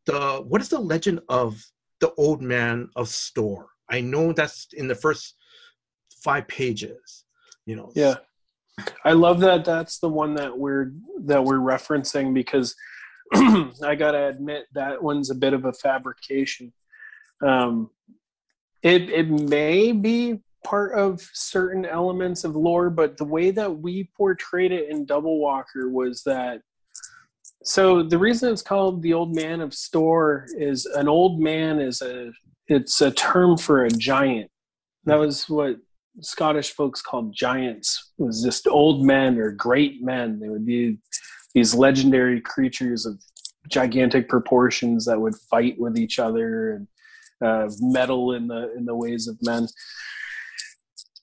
The what is the legend of the old man of Storr? I know that's in the first five pages. You know. Yeah. I love that that's the one that we're that we're referencing because I gotta admit that one's a bit of a fabrication. Um, it it may be part of certain elements of lore, but the way that we portrayed it in Double Walker was that. So the reason it's called the Old Man of Storr is an old man is a it's a term for a giant. That was what Scottish folks called giants was just old men or great men. They would be these legendary creatures of gigantic proportions that would fight with each other and uh, meddle in the in the ways of men.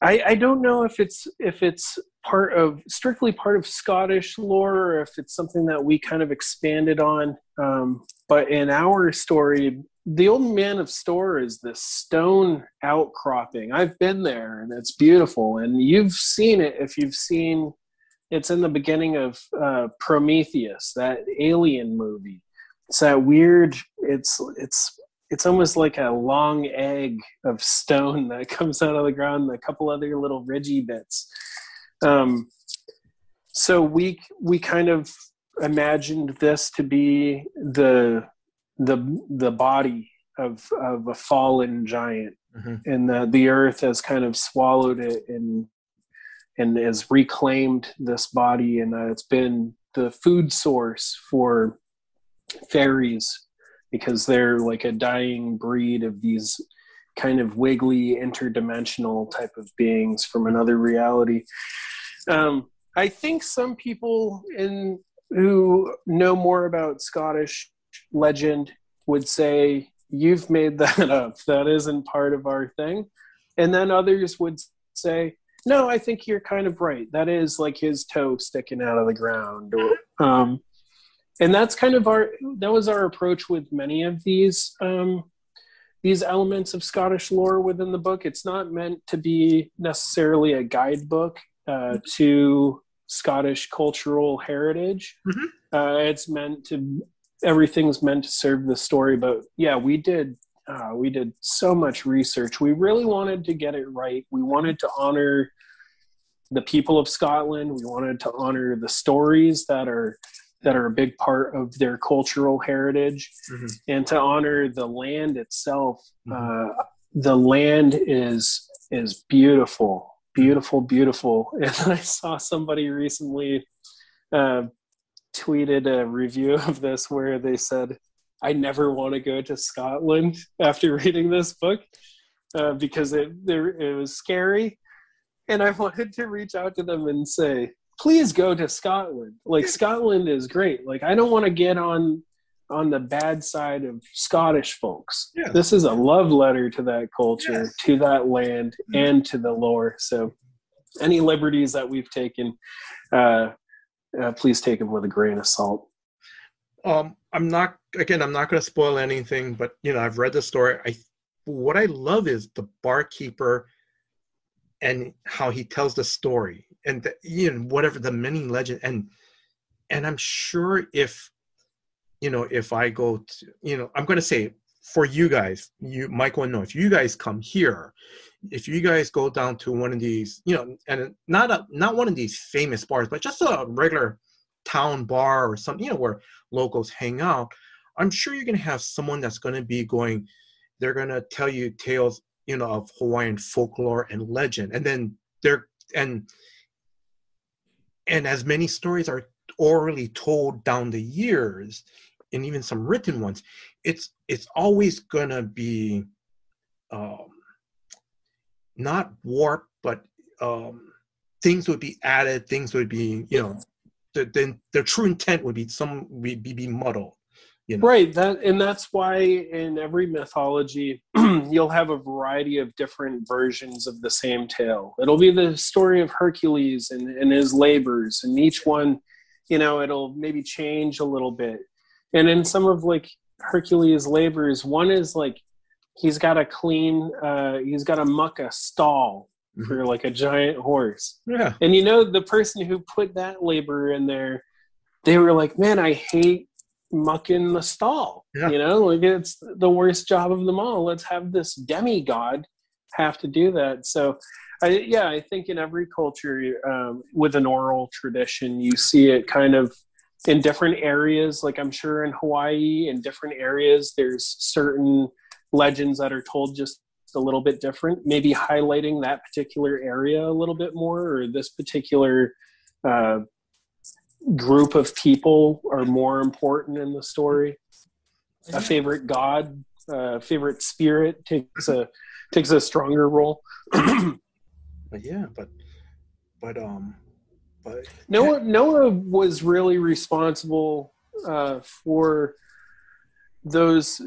I, I don't know if it's if it's part of strictly part of Scottish lore or if it's something that we kind of expanded on. Um, but in our story, the old man of Storr is this stone outcropping. I've been there and it's beautiful. And you've seen it if you've seen it's in the beginning of uh, Prometheus, that alien movie. It's that weird. It's it's it's almost like a long egg of stone that comes out of the ground. And a couple other little ridgy bits. Um, so we we kind of imagined this to be the the the body of of a fallen giant, mm-hmm. and the the earth has kind of swallowed it and and has reclaimed this body, and uh, it's been the food source for fairies because they're like a dying breed of these kind of wiggly interdimensional type of beings from another reality. Um, I think some people in who know more about Scottish legend would say you've made that up. That isn't part of our thing. And then others would say no i think you're kind of right. That is like his toe sticking out of the ground. Or, um, and that's kind of our that was our approach with many of these um, these elements of scottish lore within the book. It's not meant to be necessarily a guidebook uh, to scottish cultural heritage. Mm-hmm. uh, it's meant to everything's meant to serve the story but yeah we did uh, we did so much research. We really wanted to get it right. We wanted to honor the people of scotland. We wanted to honor the stories that are that are a big part of their cultural heritage mm-hmm. and to honor the land itself. Mm-hmm. uh, the land is is beautiful beautiful beautiful. And i saw somebody recently uh, tweeted a review of this where they said, I never want to go to Scotland after reading this book uh, because it, there, it was scary. And I wanted to reach out to them and say, please go to Scotland. Like Scotland is great. Like I don't want to get on on the bad side of Scottish folks. Yeah. This is a love letter to that culture, yes. to that land, mm-hmm. and to the lore. So any liberties that we've taken, uh, uh, please take them with a grain of salt. Um, I'm not again. I'm not going to spoil anything, but you know, I've read the story. I what I love is the barkeeper and how he tells the story, and the, you know, whatever the many legend, and and I'm sure if you know, if I go to, you know, I'm going to say for you guys, you Michael and no, if you guys come here, if you guys go down to one of these, you know, and not a not one of these famous bars, but just a regular town bar or something, you know, where locals hang out, I'm sure you're gonna have someone that's gonna be going, they're gonna tell you tales, you know, of Hawaiian folklore and legend, and then they're and and as many stories are orally told down the years, and even some written ones, it's it's always gonna be um, not warp, but um, things would be added. Things would be, you know, the the, the true intent would be some be be, be muddled. You know? Right. That and that's why in every mythology you'll have a variety of different versions of the same tale. It'll be the story of Hercules and, and his labors, and each one, you know, it'll maybe change a little bit. And in some of like Hercules' labors, one is like he's got to clean uh, he's got to muck a stall mm-hmm. for like a giant horse. Yeah. And you know the person who put that labor in there they were like man i hate mucking the stall. Yeah. you know like it's the worst job of them all. Let's have this demigod have to do that. So I, yeah i think in every culture um, with an oral tradition you see it kind of in different areas like i'm sure in hawaii in different areas there's certain legends that are told just a little bit different maybe highlighting that particular area a little bit more or this particular uh, group of people are more important in the story. A favorite god uh, favorite spirit takes a takes a stronger role. But yeah but but um but Noah Noah was really responsible uh, for those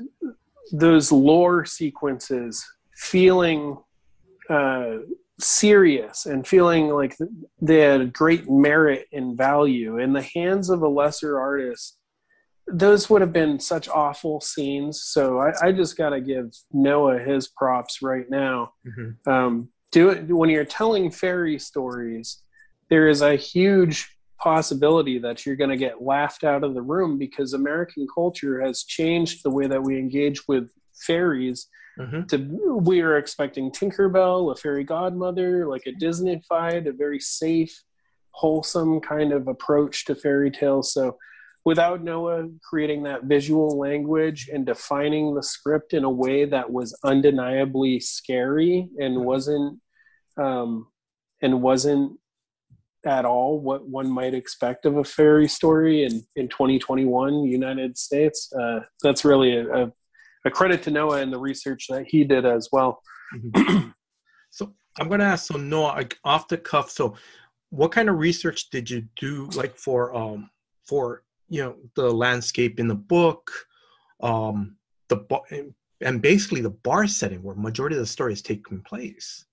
those lore sequences feeling uh, serious and feeling like they had great merit and value. In the hands of a lesser artist those would have been such awful scenes. So i, I just got to give noah his props right now. Mm-hmm. um, do it when you're telling fairy stories there is a huge possibility that you're going to get laughed out of the room because American culture has changed the way that we engage with fairies. Mm-hmm. To we are expecting Tinkerbell, a fairy godmother, like a Disneyfied, a very safe, wholesome kind of approach to fairy tales. So, without Noah creating that visual language and defining the script in a way that was undeniably scary and mm-hmm. wasn't um, and wasn't at all what one might expect of a fairy story in, in 2021 United States. Uh, that's really a, a, credit to Noah and the research that he did as well. Mm-hmm. so I'm going to ask, so Noah, like off the cuff, so what kind of research did you do like for, um, for, you know, the landscape in the book, um, the, and basically the bar setting where majority of the story is taking place?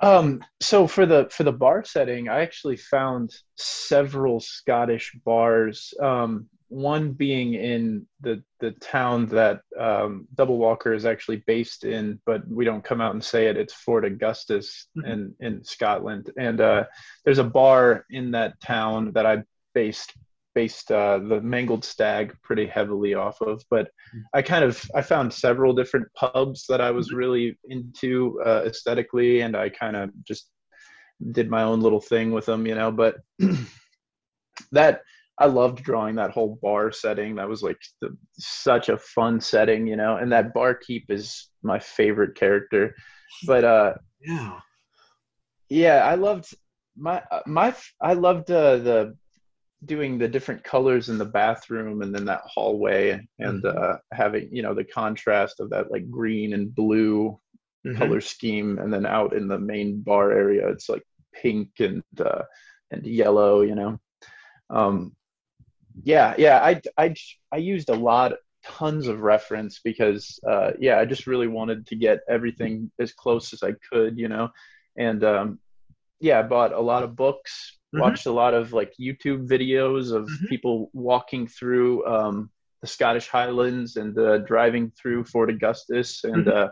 Um, so for the for the bar setting, I actually found several Scottish bars. Um, one being in the the town that um, Double Walker is actually based in, but we don't come out and say it. It's Fort Augustus mm-hmm. in in Scotland, and uh, there's a bar in that town that I based based uh, the Mangled Stag pretty heavily off of. But hmm. I kind of I found several different pubs that I was really into uh, aesthetically, and I kind of just did my own little thing with them, you know. But that I loved drawing that whole bar setting. That was like the, such a fun setting, you know. And that barkeep is my favorite character. But uh, yeah, yeah, I loved my my I loved uh, the doing the different colors in the bathroom and then that hallway and mm-hmm. uh, having you know the contrast of that like green and blue mm-hmm. color scheme and then out in the main bar area it's like pink and uh, and yellow you know um yeah yeah i i i used a lot tons of reference because uh yeah i just really wanted to get everything as close as i could you know and um yeah i bought a lot of books mm-hmm. watched a lot of like YouTube videos of mm-hmm. people walking through um, the Scottish Highlands and uh, driving through Fort Augustus, and mm-hmm. uh,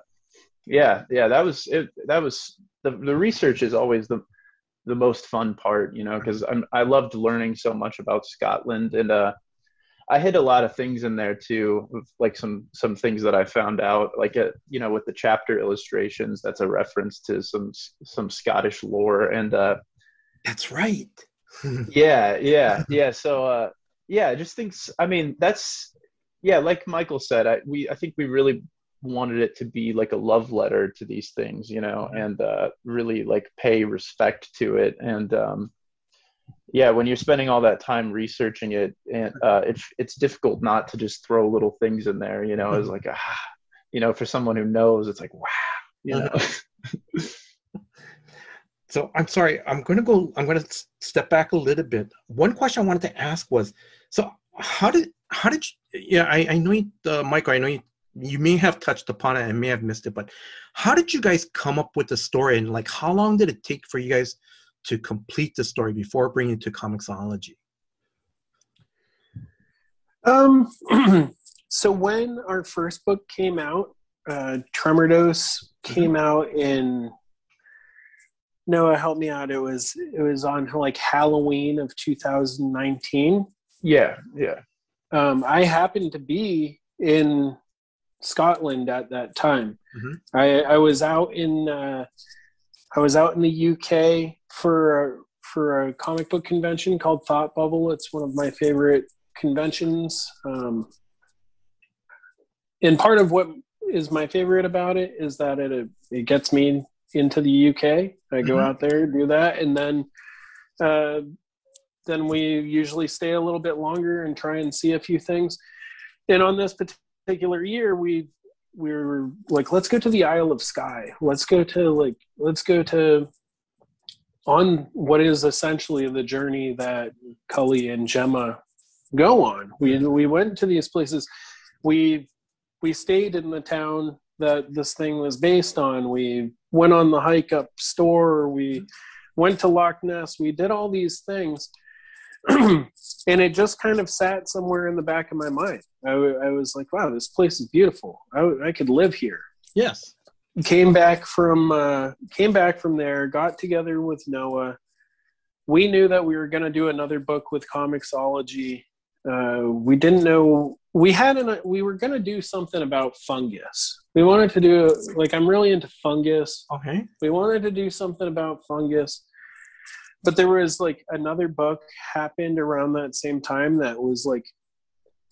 yeah, yeah, that was it. That was the the research is always the the most fun part, you know, because I'm I loved learning so much about Scotland, and uh, I hid a lot of things in there too, like some some things that I found out, like a, uh, you know, with the chapter illustrations. That's a reference to some some Scottish lore, and uh, that's right. yeah, yeah, yeah. So, uh, yeah, just things. I mean, that's yeah. Like Michael said, I we I think we really wanted it to be like a love letter to these things, you know, and uh, really like pay respect to it. And um, yeah, when you're spending all that time researching it, and uh, it's it's difficult not to just throw little things in there, you know, it's like ah, you know, for someone who knows, it's like wow, you know. so I'm sorry. I'm going to go. I'm going to step back a little bit. One question I wanted to ask was, so how did how did you? Yeah, I, I know you, uh, Michael. I know you. You may have touched upon it and may have missed it, but how did you guys come up with the story and like how long did it take for you guys to complete the story before bringing it to Comixology? Um, so when our first book came out, uh, Tremor Dose came mm-hmm. out in Noah help me out. It was it was on like Halloween of 2019. Yeah, yeah. Um, I happened to be in Scotland at that time. Mm-hmm. I I was out in uh, I was out in the UK for a, for a comic book convention called Thought Bubble. It's one of my favorite conventions. Um, and part of what is my favorite about it is that it it gets me into the UK. I go mm-hmm. out there, do that, and then uh, then we usually stay a little bit longer and try and see a few things. And on this particular year, we we were like, let's go to the Isle of Skye. Let's go to like let's go to on what is essentially the journey that Cully and Gemma go on. We mm-hmm. we went to these places. We we stayed in the town that this thing was based on. We went on the hike up Storr. We went to Loch Ness. We did all these things. and it just kind of sat somewhere in the back of my mind. I, I was like, wow, this place is beautiful. I, I could live here. Yes. Came back from uh, came back from there. Got together with Noah. We knew that we were going to do another book with Comixology. Uh, we didn't know we had an we were going to do something about fungus we wanted to do like i'm really into fungus okay we wanted to do something about fungus but there was like another book happened around that same time that was like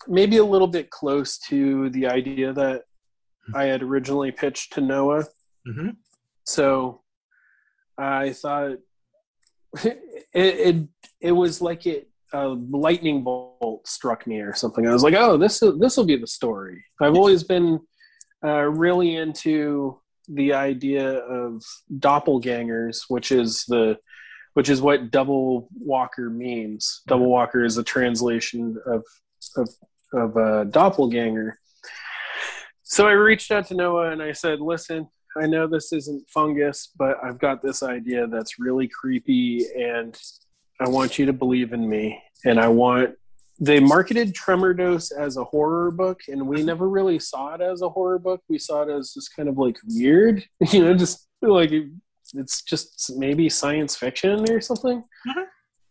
maybe a little bit close to the idea that i had originally pitched to noah mm-hmm. so i thought it, it it was like it a lightning bolt struck me or something. I was like, oh, this this will be the story. I've always been uh, really into the idea of doppelgangers, which is the which is what double walker means. Double walker is a translation of of of a doppelganger. So I reached out to Noah and I said, listen, I know this isn't fungus, but I've got this idea that's really creepy and I want you to believe in me, and I want. They marketed Tremor Dose as a horror book, and we never really saw it as a horror book. We saw it as just kind of like weird, you know, just like it's just maybe science fiction or something. Mm-hmm.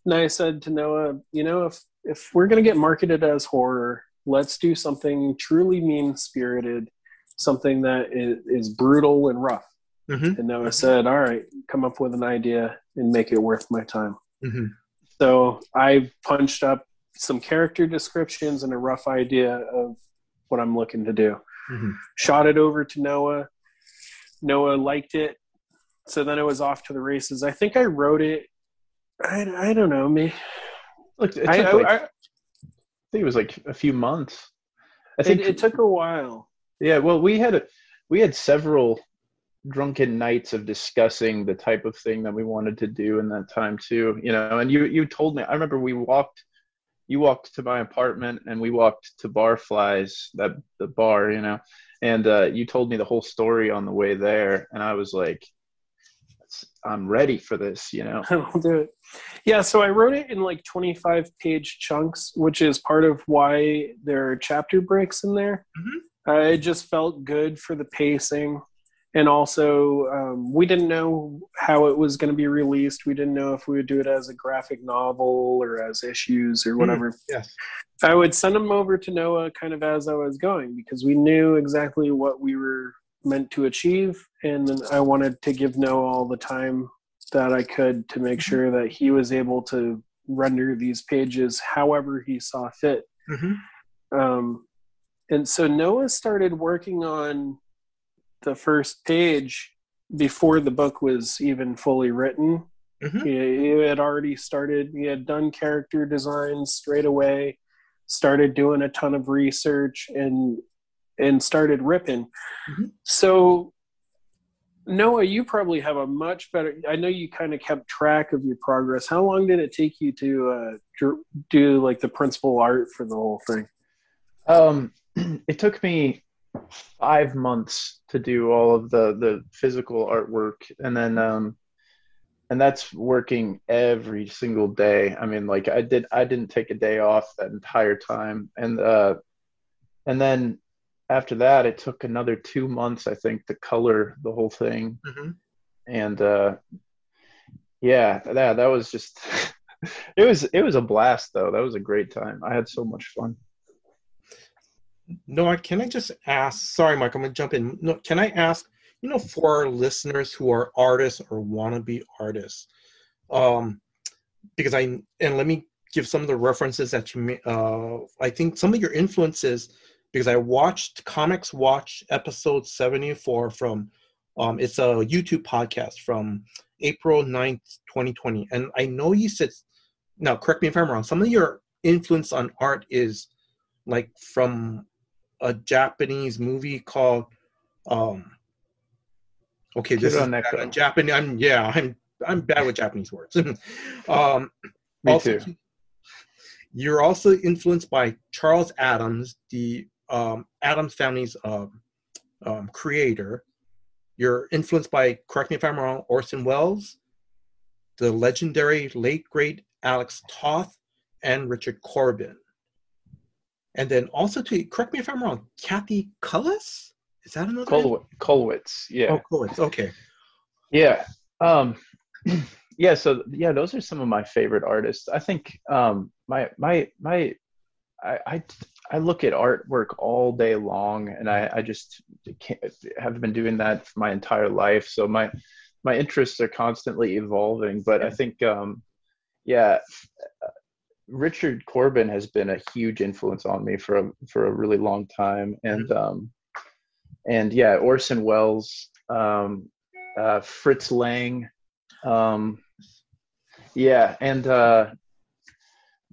And I said to Noah, you know, if if we're gonna get marketed as horror, let's do something truly mean spirited, something that is, is, brutal and rough. Mm-hmm. And Noah said, "All right, come up with an idea and make it worth my time." Mm-hmm. So I punched up some character descriptions and a rough idea of what I'm looking to do. Mm-hmm. Shot it over to Noah. Noah liked it. So then it was off to the races. I think I wrote it. I, I don't know me. Look, it I, I, like, I, think it was like a few months. I think it, it took a while. Yeah, well, we had a, we had several drunken nights of discussing the type of thing that we wanted to do in that time too you know and you you told me i remember we walked you walked to my apartment and we walked to barflies that the bar you know and uh, you told me the whole story on the way there and i was like i'm ready for this you know? I'll do it. Yeah so i wrote it in like 25 page chunks which is part of why there are chapter breaks in there. Mm-hmm. uh, it just felt good for the pacing. And also um, we didn't know how it was going to be released. We didn't know if we would do it as a graphic novel or as issues or hmm, whatever. Mm, yes. I would send them over to noah kind of as i was going because we knew exactly what we were meant to achieve and i wanted to give noah all the time that i could to make mm-hmm. sure that he was able to render these pages however he saw fit mm-hmm. um, and so noah started working on the first page before the book was even fully written. Mm-hmm. He, he, had already started, he had done character designs straight away, started doing a ton of research and and started ripping. Mm-hmm. So Noah, you probably have a much better. I know you kind of kept track of your progress. How long did it take you to uh, do like the principal art for the whole thing? Um, it took me five months to do all of the the physical artwork and then um and that's working every single day i mean like i did i didn't take a day off that entire time and uh and then after that, it took another two months, I think, to color the whole thing. Mm-hmm. And uh, yeah, that that was just it was it was a blast though. That was a great time. I had so much fun. No, can I just ask? Sorry, Mike, I'm gonna jump in. No, can I ask? You know, for our listeners who are artists or want to be artists, um, because I and let me give some of the references that you. Uh, I think some of your influences because I watched Comics Watch episode 74 from. Um, it's a YouTube podcast from April 9th, 2020. And I know you said, now correct me if I'm wrong, some of your influence on art is like from a Japanese movie called um okay this Kira is Neko. Japanese I'm yeah I'm I'm bad with Japanese words um Me also, too. You're also influenced by Charles Addams, the um, Addams family's um, um, creator. You're influenced by, correct me if I'm wrong, Orson Welles, the legendary late great Alex Toth, and Richard Corbin. And then also to correct me if I'm wrong, Kathy Cullis? Is that another? name? Kollwitz, Kollwitz yeah. Oh, Cullis. Okay. Yeah. Um, yeah. So yeah, those are some of my favorite artists. I think um, my my my I, I I look at artwork all day long, and I I just can't, have been doing that for my entire life. So my my interests are constantly evolving. But I think um, yeah. Richard Corbin has been a huge influence on me for a for a really long time, and um, and yeah, Orson Welles, um, uh, Fritz Lang, um, yeah, and uh,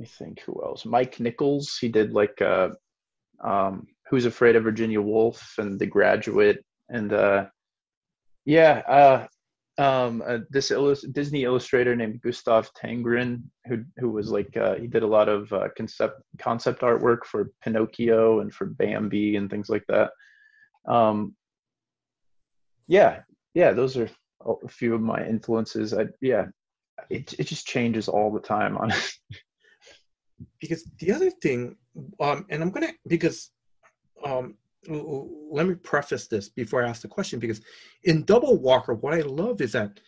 me think who else. Mike Nichols, he did like uh, um, Who's Afraid of Virginia Woolf and The Graduate, and uh, yeah, uh, um, uh, this illus- Disney illustrator named Gustaf Tenggren, who who was like uh, he did a lot of uh, concept concept artwork for Pinocchio and for Bambi and things like that. Um, yeah, yeah, those are a few of my influences. I yeah, it it just changes all the time. On because the other thing um and i'm gonna because um let me preface this before i ask the question because in double walker what i love is that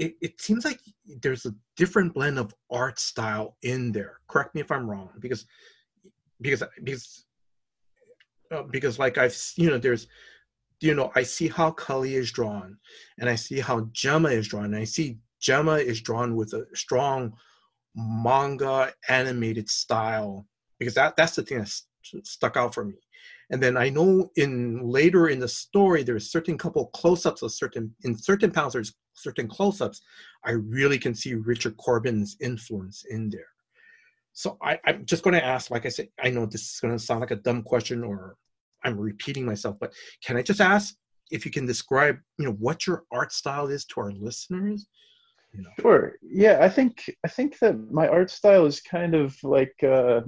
it, it seems like there's a different blend of art style in there. Correct me if i'm wrong because because because uh, because like i've you know there's you know i see how cully is drawn and i see how gemma is drawn and i see gemma is drawn with a strong manga animated style because that that's the thing that st- stuck out for me. And then i know in later in the story there's certain couple close-ups of certain in certain panels there's certain close-ups i really can see richard corbin's influence in there. So I, i'm just going to ask like i said i know this is going to sound like a dumb question or i'm repeating myself but can i just ask if you can describe you know what your art style is to our listeners you know Sure. Yeah, I think I think that my art style is kind of like uh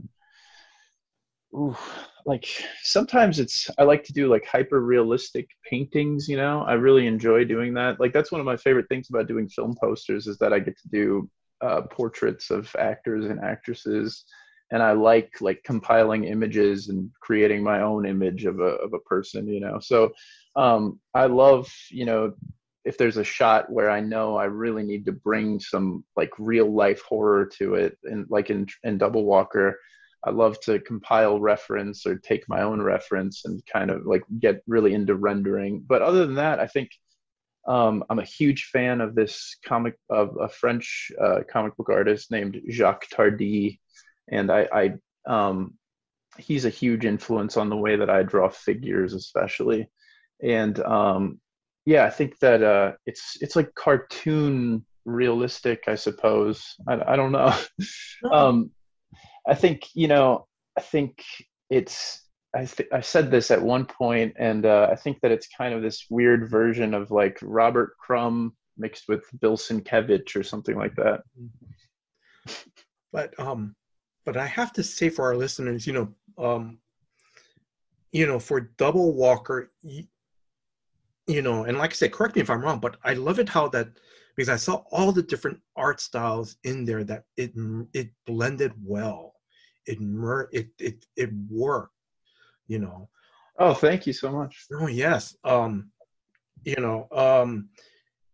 like sometimes it's I like to do like hyper realistic paintings, you know. I really enjoy doing that. Like that's one of my favorite things about doing film posters is that I get to do uh portraits of actors and actresses and I like like compiling images and creating my own image of a of a person, you know. So um I love, you know, if there's a shot where I know I really need to bring some like real life horror to it, and like in in Double Walker, I love to compile reference or take my own reference and kind of like get really into rendering. But other than that, I think um, I'm a huge fan of this comic of a French uh, comic book artist named Jacques Tardi, and I, I um, he's a huge influence on the way that I draw figures, especially. And um, yeah, I think that uh, it's it's like cartoon realistic, I suppose. I, I don't know. um, I think you know. I think it's. I th- I said this at one point, and uh, I think that it's kind of this weird version of like Robert Crumb mixed with Bill Sienkiewicz or something like that. but um but i have to say for our listeners you know um you know for double walker you, you know and like i said correct me if i'm wrong but i love it how that because i saw all the different art styles in there that it it blended well it mer it it, it worked you know Oh, thank you so much. Oh yes. Um, you know, um,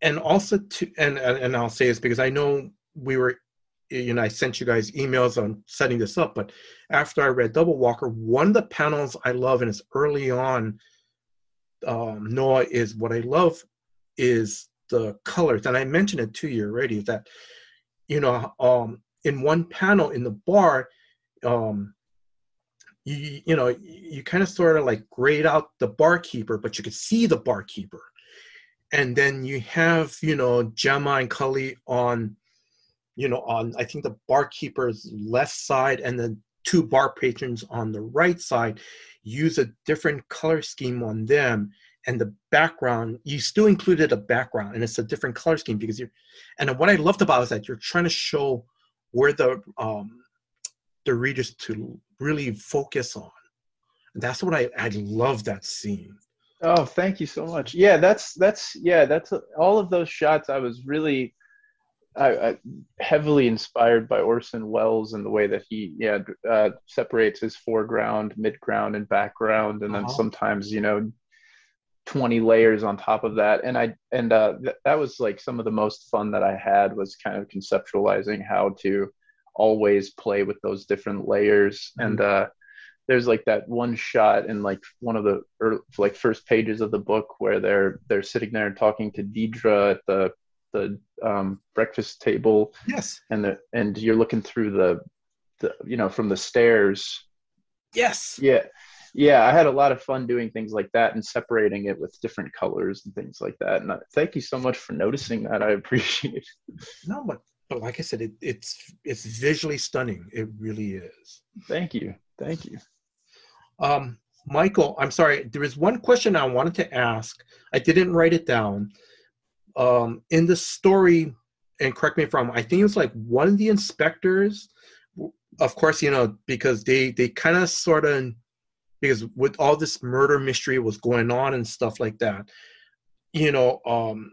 and also to and and I'll say this because I know we were you know, I sent you guys emails on setting this up, but after I read Double Walker, one of the panels I love, and it's early on, um, Noah, is what I love is the colors. And I mentioned it to you already that, you know, um, in one panel in the bar, um, you, you know, you kind of sort of like grade out the barkeeper, but you could see the barkeeper. And then you have, you know, Gemma and Cully on you know, on I think the barkeeper's left side and the two bar patrons on the right side use a different color scheme on them and the background you still included a background and it's a different color scheme because you're and what i loved about is that you're trying to show where the um the readers to really focus on. And that's what i i love that scene. Oh thank you so much. Yeah that's that's yeah that's all of those shots i was really I, I, heavily inspired by Orson Welles and the way that he yeah uh, separates his foreground, midground, and background, and uh-huh. then sometimes you know 20 layers on top of that and i and uh, th- that was like some of the most fun that i had was kind of conceptualizing how to always play with those different layers mm-hmm. and uh, there's like that one shot in like one of the early, like first pages of the book where they're they're sitting there talking to Deidre at the the um, breakfast table. Yes. And the and you're looking through the, the you know from the stairs. Yes. Yeah. Yeah, I had a lot of fun doing things like that and separating it with different colors and things like that. And I, thank you so much for noticing that. I appreciate it. No, but but like I said, it, it's it's visually stunning. It really is. Thank you. Thank you. Um, Michael, I'm sorry. There is one question I wanted to ask. I didn't write it down um, in the story, and correct me if I'm I think it was like one of the inspectors, of course, you know, because they they kind of sort of because with all this murder mystery was going on and stuff like that, you know, um,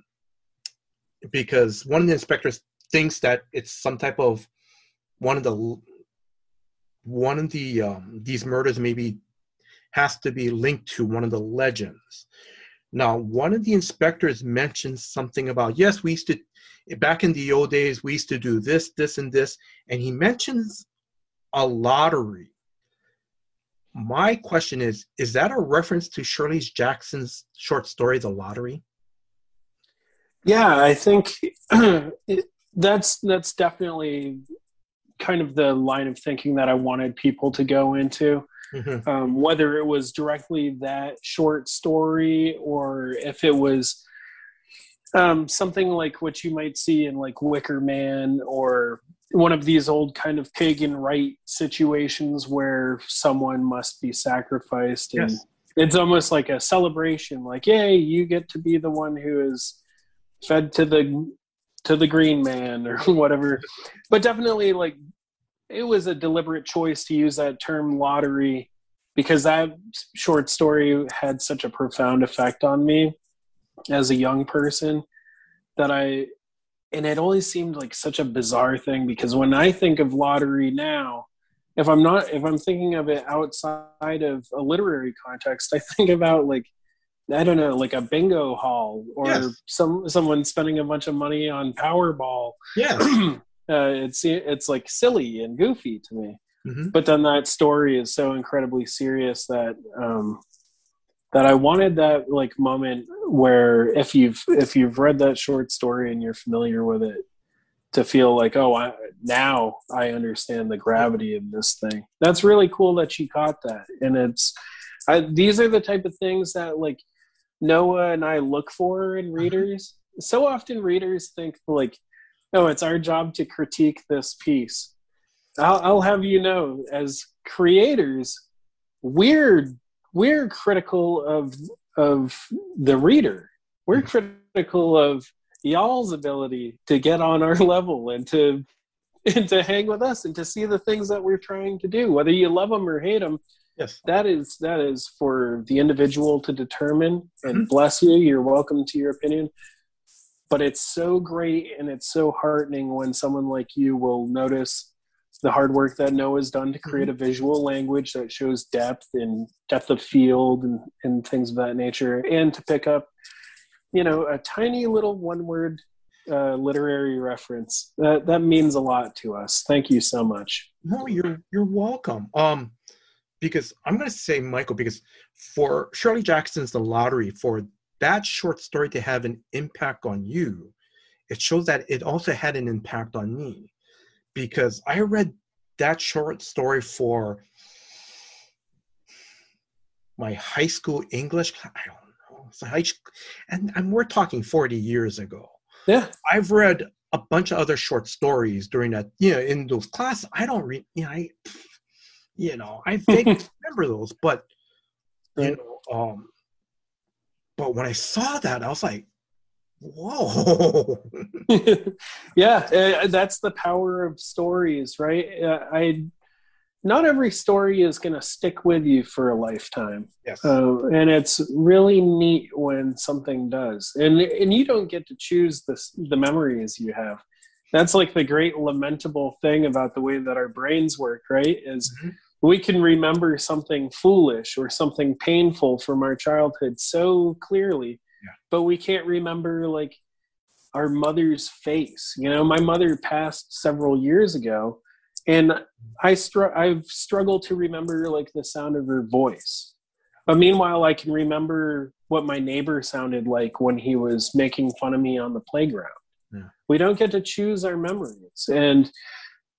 because one of the inspectors thinks that it's some type of one of the one of the um, these murders maybe has to be linked to one of the legends now, one of the inspectors mentioned something about, yes, we used to, back in the old days, we used to do this, this, and this. And he mentions a lottery. My question is, is that a reference to Shirley Jackson's short story, The Lottery? Yeah, I think that's that's definitely kind of the line of thinking that I wanted people to go into. Mm-hmm. Um, whether it was directly that short story or if it was um, something like what you might see in like Wicker Man or one of these old kind of pagan rite situations where someone must be sacrificed and yes. it's almost like a celebration like yay you get to be the one who is fed to the to the green man or whatever but definitely like it was a deliberate choice to use that term lottery because that short story had such a profound effect on me as a young person that I and it always seemed like such a bizarre thing because when I think of lottery now, if I'm not if I'm thinking of it outside of a literary context, I think about like I don't know, like a bingo hall or yes. some someone spending a bunch of money on Powerball. Yeah. uh, it's it's like silly and goofy to me. Mm-hmm. But then that story is so incredibly serious that um, that I wanted that like moment where if you've if you've read that short story and you're familiar with it, to feel like oh I, now I understand the gravity of this thing. That's really cool that you caught that, and it's I, these are the type of things that like Noah and I look for in mm-hmm. readers. So often readers think like no, it's our job to critique this piece. I'll, I'll have you know, as creators, we're we're critical of of the reader. We're mm-hmm. critical of y'all's ability to get on our level and to and to hang with us and to see the things that we're trying to do, whether you love them or hate them. Yes, that is that is for the individual to determine. And mm-hmm. bless you, you're welcome to your opinion but it's so great and it's so heartening when someone like you will notice the hard work that Noah's done to create a visual language that shows depth and depth of field and, and things of that nature, and to pick up, you know, a tiny little one word uh, literary reference. That that means a lot to us. Thank you so much. No, you're you're welcome. Um, because I'm going to say Michael because for Shirley Jackson's The Lottery for that short story to have an impact on you, it shows that it also had an impact on me because I read that short story for my high school English. I don't know. So high school, and, and we're talking 40 years ago. Yeah. I've read a bunch of other short stories during that, you know, in those classes. I don't read, you know, I, you know, I vaguely remember those, but, you know, um, but when I saw that, I was like, whoa. yeah, uh, that's the power of stories, right? Uh, I not every story is going to stick with you for a lifetime. yes. Uh, and it's really neat when something does and and you don't get to choose this the memories you have that's like the great lamentable thing about the way that our brains work right is Mhm. We can remember something foolish or something painful from our childhood so clearly Yeah. but we can't remember like our mother's face you know my mother passed several years ago and i str- i've struggled to remember like the sound of her voice but meanwhile, I can remember what my neighbor sounded like when he was making fun of me on the playground. Yeah. We don't get to choose our memories, and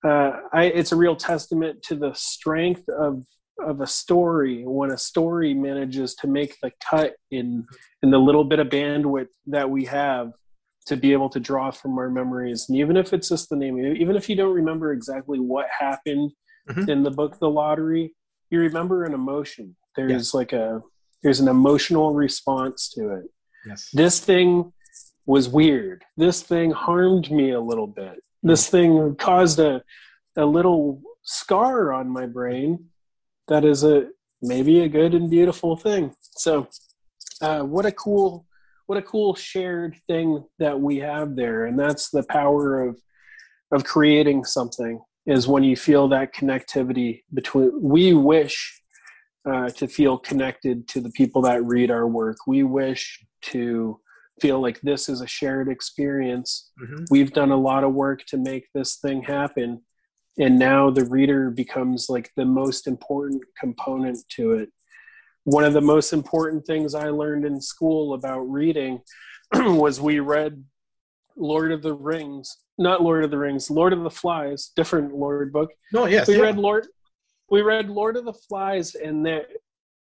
uh, I, it's a real testament to the strength of of a story when a story manages to make the cut in in the little bit of bandwidth that we have to be able to draw from our memories. And even if it's just the name, even if you don't remember exactly what happened Mhm. in the book The Lottery, you remember an emotion. There's like a there's an emotional response to it. yes. This thing was weird. This thing harmed me a little bit. This thing caused a a little scar on my brain that is a maybe a good and beautiful thing. So uh, what a cool what a cool shared thing that we have there and that's the power of of creating something is when you feel that connectivity between we wish uh, to feel connected to the people that read our work we wish to feel like this is a shared experience Mhm. we've done a lot of work to make this thing happen and now the reader becomes like the most important component to it one of the most important things i learned in school about reading was we read lord of the rings not lord of the rings lord of the flies different lord book No, yes. we yeah. read lord we read lord of the flies and the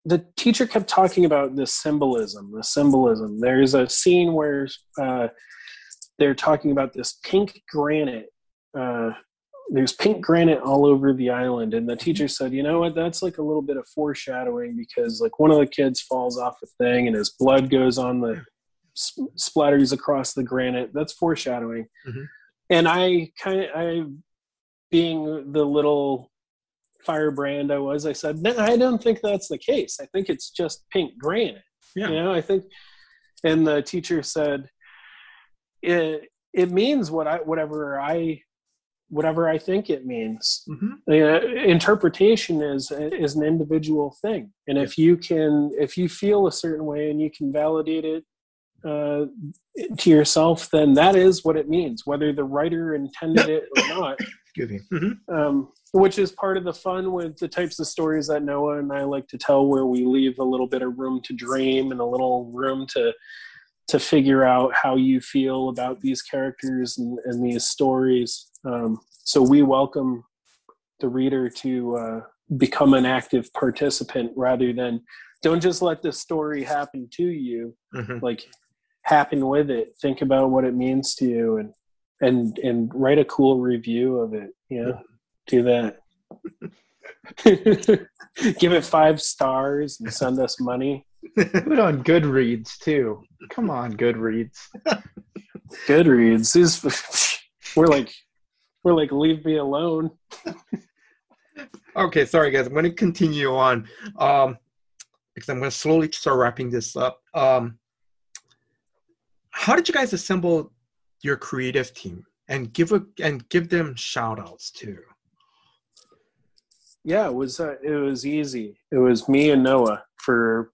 the teacher kept talking about the symbolism the symbolism. There's a scene where uh, they're talking about this pink granite uh, there's pink granite all over the island and the teacher said you know what? That's like a little bit of foreshadowing because like one of the kids falls off a thing and his blood goes on the sp- splatters across the granite. That's foreshadowing. Mhm. and i kind of i being the little firebrand i was i said no i don't think that's the case i think it's just pink granite Yeah. you know i think and the teacher said it it means what i whatever i whatever i think it means Mhm. uh, interpretation is is an individual thing and if you can if you feel a certain way and you can validate it uh, to yourself then that is what it means whether the writer intended it or not Excuse me. Mhm. um, which is part of the fun with the types of stories that Noah and I like to tell, where we leave a little bit of room to dream and a little room to to figure out how you feel about these characters and, and these stories. Um, so we welcome the reader to uh, become an active participant rather than don't just let the story happen to you Mhm. like happen with it think about what it means to you and and and write a cool review of it you know do that give it five stars and send us money Do it on Goodreads too. Come on, Goodreads. goodreads is we're like we're like leave me alone Okay, sorry guys. I'm going to continue on um, because I'm going to slowly start wrapping this up. Um, how did you guys assemble your creative team and give a and give them shout outs too? Yeah, it was uh, it was easy. It was me and Noah for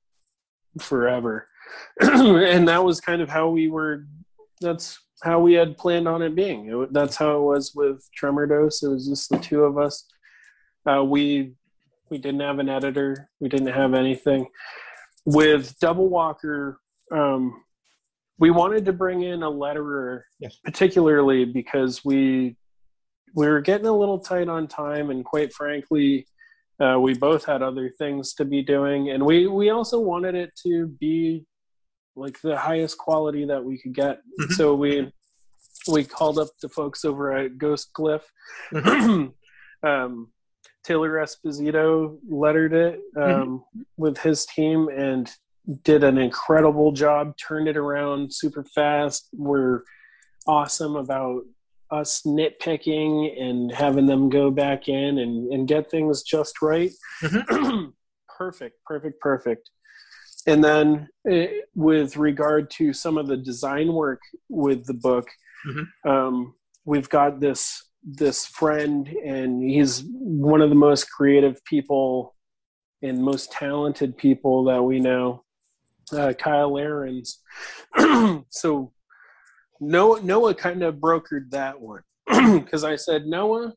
forever, and that was kind of how we were. That's how we had planned on it being. It, that's how it was with Tremor Dose. It was just the two of us. Uh, we we didn't have an editor. We didn't have anything. With Double Walker, um, we wanted to bring in a letterer, yes. particularly because we we were getting a little tight on time, and quite frankly, uh, we both had other things to be doing, and we we also wanted it to be like the highest quality that we could get. Mm-hmm. So we we called up the folks over at Ghost Glyph. Mm-hmm. um, Taylor Esposito lettered it um, mm-hmm. with his team and did an incredible job. Turned it around super fast. We're awesome about us nitpicking and having them go back in and, and get things just right. Mm-hmm. perfect, perfect, perfect. And then it, eh, with regard to some of the design work with the book, mm-hmm. um, we've got this this friend, and he's one of the most creative people and most talented people that we know, uh, Kyle Ahrens. so Noah Noah kind of brokered that one because I said Noah,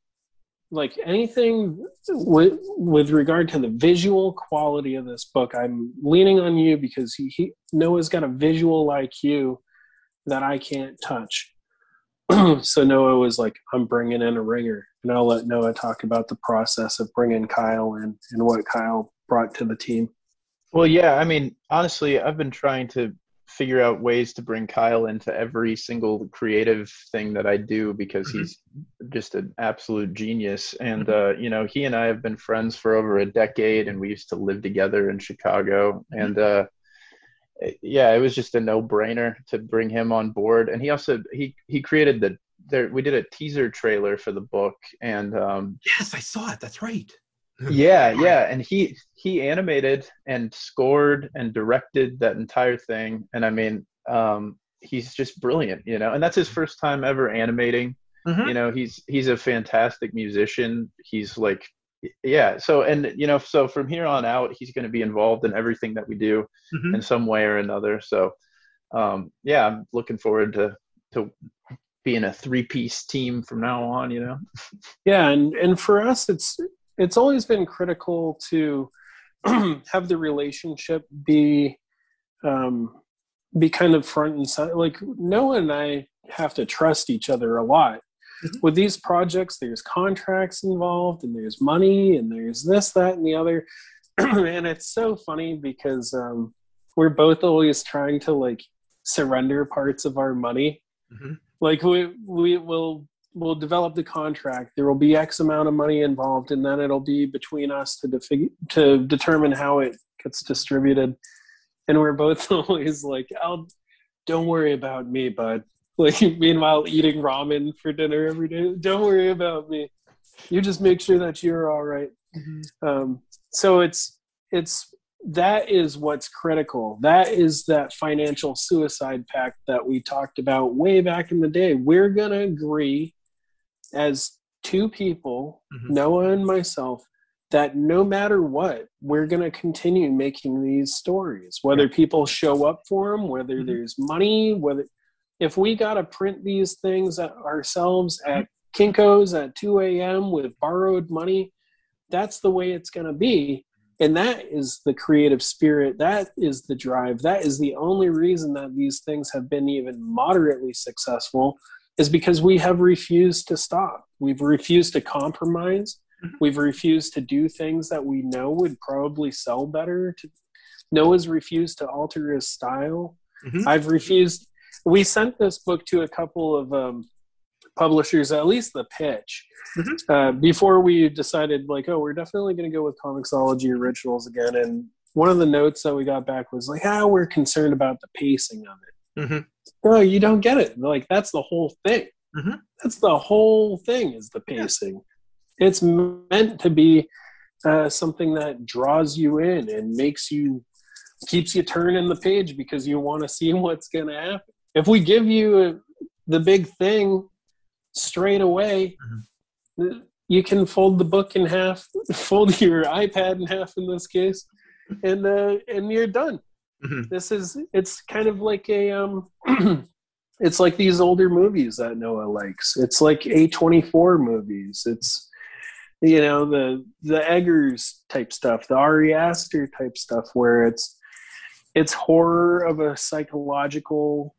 like anything with with regard to the visual quality of this book, I'm leaning on you because he, he Noah's got a visual IQ that I can't touch. so Noah was like, I'm bringing in a ringer, and I'll let Noah talk about the process of bringing Kyle in and what Kyle brought to the team. Well, yeah, I mean, honestly, I've been trying to figure out ways to bring Kyle into every single creative thing that I do because mm-hmm. he's just an absolute genius. And mm-hmm. uh, you know, he and I have been friends for over a decade, and we used to live together in Chicago. Mm-hmm. And uh, yeah, it was just a no-brainer to bring him on board. And he also he he created the there we did a teaser trailer for the book, and um, yes, I saw it. That's right yeah yeah and he he animated and scored and directed that entire thing and i mean um he's just brilliant you know and that's his first time ever animating mm-hmm. you know he's he's a fantastic musician he's like yeah so and you know so from here on out he's going to be involved in everything that we do mm-hmm. in some way or another so um yeah i'm looking forward to to being a three piece team from now on you know yeah and and for us it's it's always been critical to have the relationship be um, be kind of front and center. Like Noah and I have to trust each other a lot. Mm-hmm. With these projects, there's contracts involved, and there's money, and there's this, that, and the other. and it's so funny because um, we're both always trying to like surrender parts of our money. Mm-hmm. Like we we will we'll develop the contract. There will be X amount of money involved, and then it'll be between us to defi- to determine how it gets distributed. And we're both always like, "I'll don't worry about me, bud." Like, meanwhile, eating ramen for dinner every day. Don't worry about me. You just make sure that you're all right. mm-hmm. um, so it's it's that is what's critical. That is that financial suicide pact that we talked about way back in the day. We're gonna agree as two people, mm-hmm. Noah and myself, that no matter what, we're going to continue making these stories, whether people show up for them, whether mm-hmm. there's money, whether if we got to print these things ourselves mm-hmm. at Kinko's at 2 a.m. with borrowed money, that's the way it's going to be. And that is the creative spirit. That is the drive. That is the only reason that these things have been even moderately successful is because we have refused to stop. We've refused to compromise. Mm-hmm. We've refused to do things that we know would probably sell better. To, Noah's refused to alter his style. Mm-hmm. I've refused. We sent this book to a couple of um, publishers, at least the pitch, mm-hmm. uh, before we decided, like, oh, we're definitely going to go with Comixology Originals again. And one of the notes that we got back was like, ah, we're concerned about the pacing of it. Mm-hmm no, you don't get it. Like that's the whole thing. Mm-hmm. That's the whole thing is the pacing. Yeah. It's meant to be uh, something that draws you in and makes you keeps you turning the page because you want to see what's going to happen. If we give you a, the big thing straight away, mm-hmm. you can fold the book in half, fold your iPad in half in this case, and uh, and you're done. Mm-hmm. This is it's kind of like a um, it's like these older movies that Noah likes. It's like A24 movies. It's you know the the Eggers type stuff, the Ari Aster type stuff, where it's it's horror of a psychological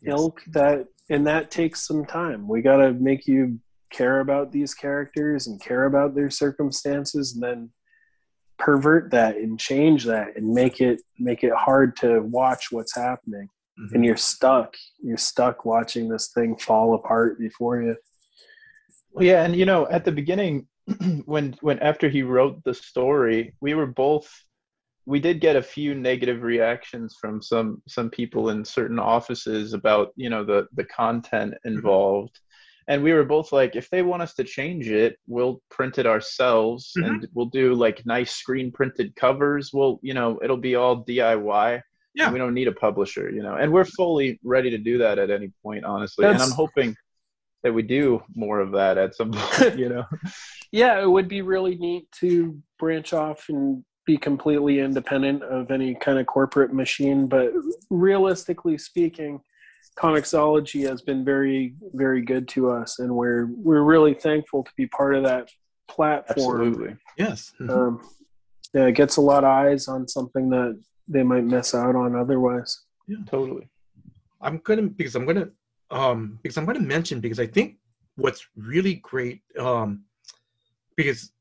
yes. ilk that and that takes some time. We got to make you care about these characters and care about their circumstances and then pervert that and change that and make it make it hard to watch what's happening mm-hmm. and you're stuck you're stuck watching this thing fall apart before you well, yeah and you know at the beginning when when after he wrote the story we were both we did get a few negative reactions from some some people in certain offices about you know the the content mm-hmm. involved and we were both like if they want us to change it we'll print it ourselves mm-hmm. and we'll do like nice screen printed covers. We'll you know it'll be all diy yeah. We don't need a publisher you know and we're fully ready to do that at any point honestly. That's... and i'm hoping that we do more of that at some point you know. Yeah it would be really neat to branch off and be completely independent of any kind of corporate machine but realistically speaking Comixology has been very, very good to us, and we're we're really thankful to be part of that platform. Absolutely, yes. Mm-hmm. Um, yeah, it gets a lot of eyes on something that they might miss out on otherwise. Yeah, totally. I'm gonna because I'm gonna um because I'm gonna mention because I think what's really great um because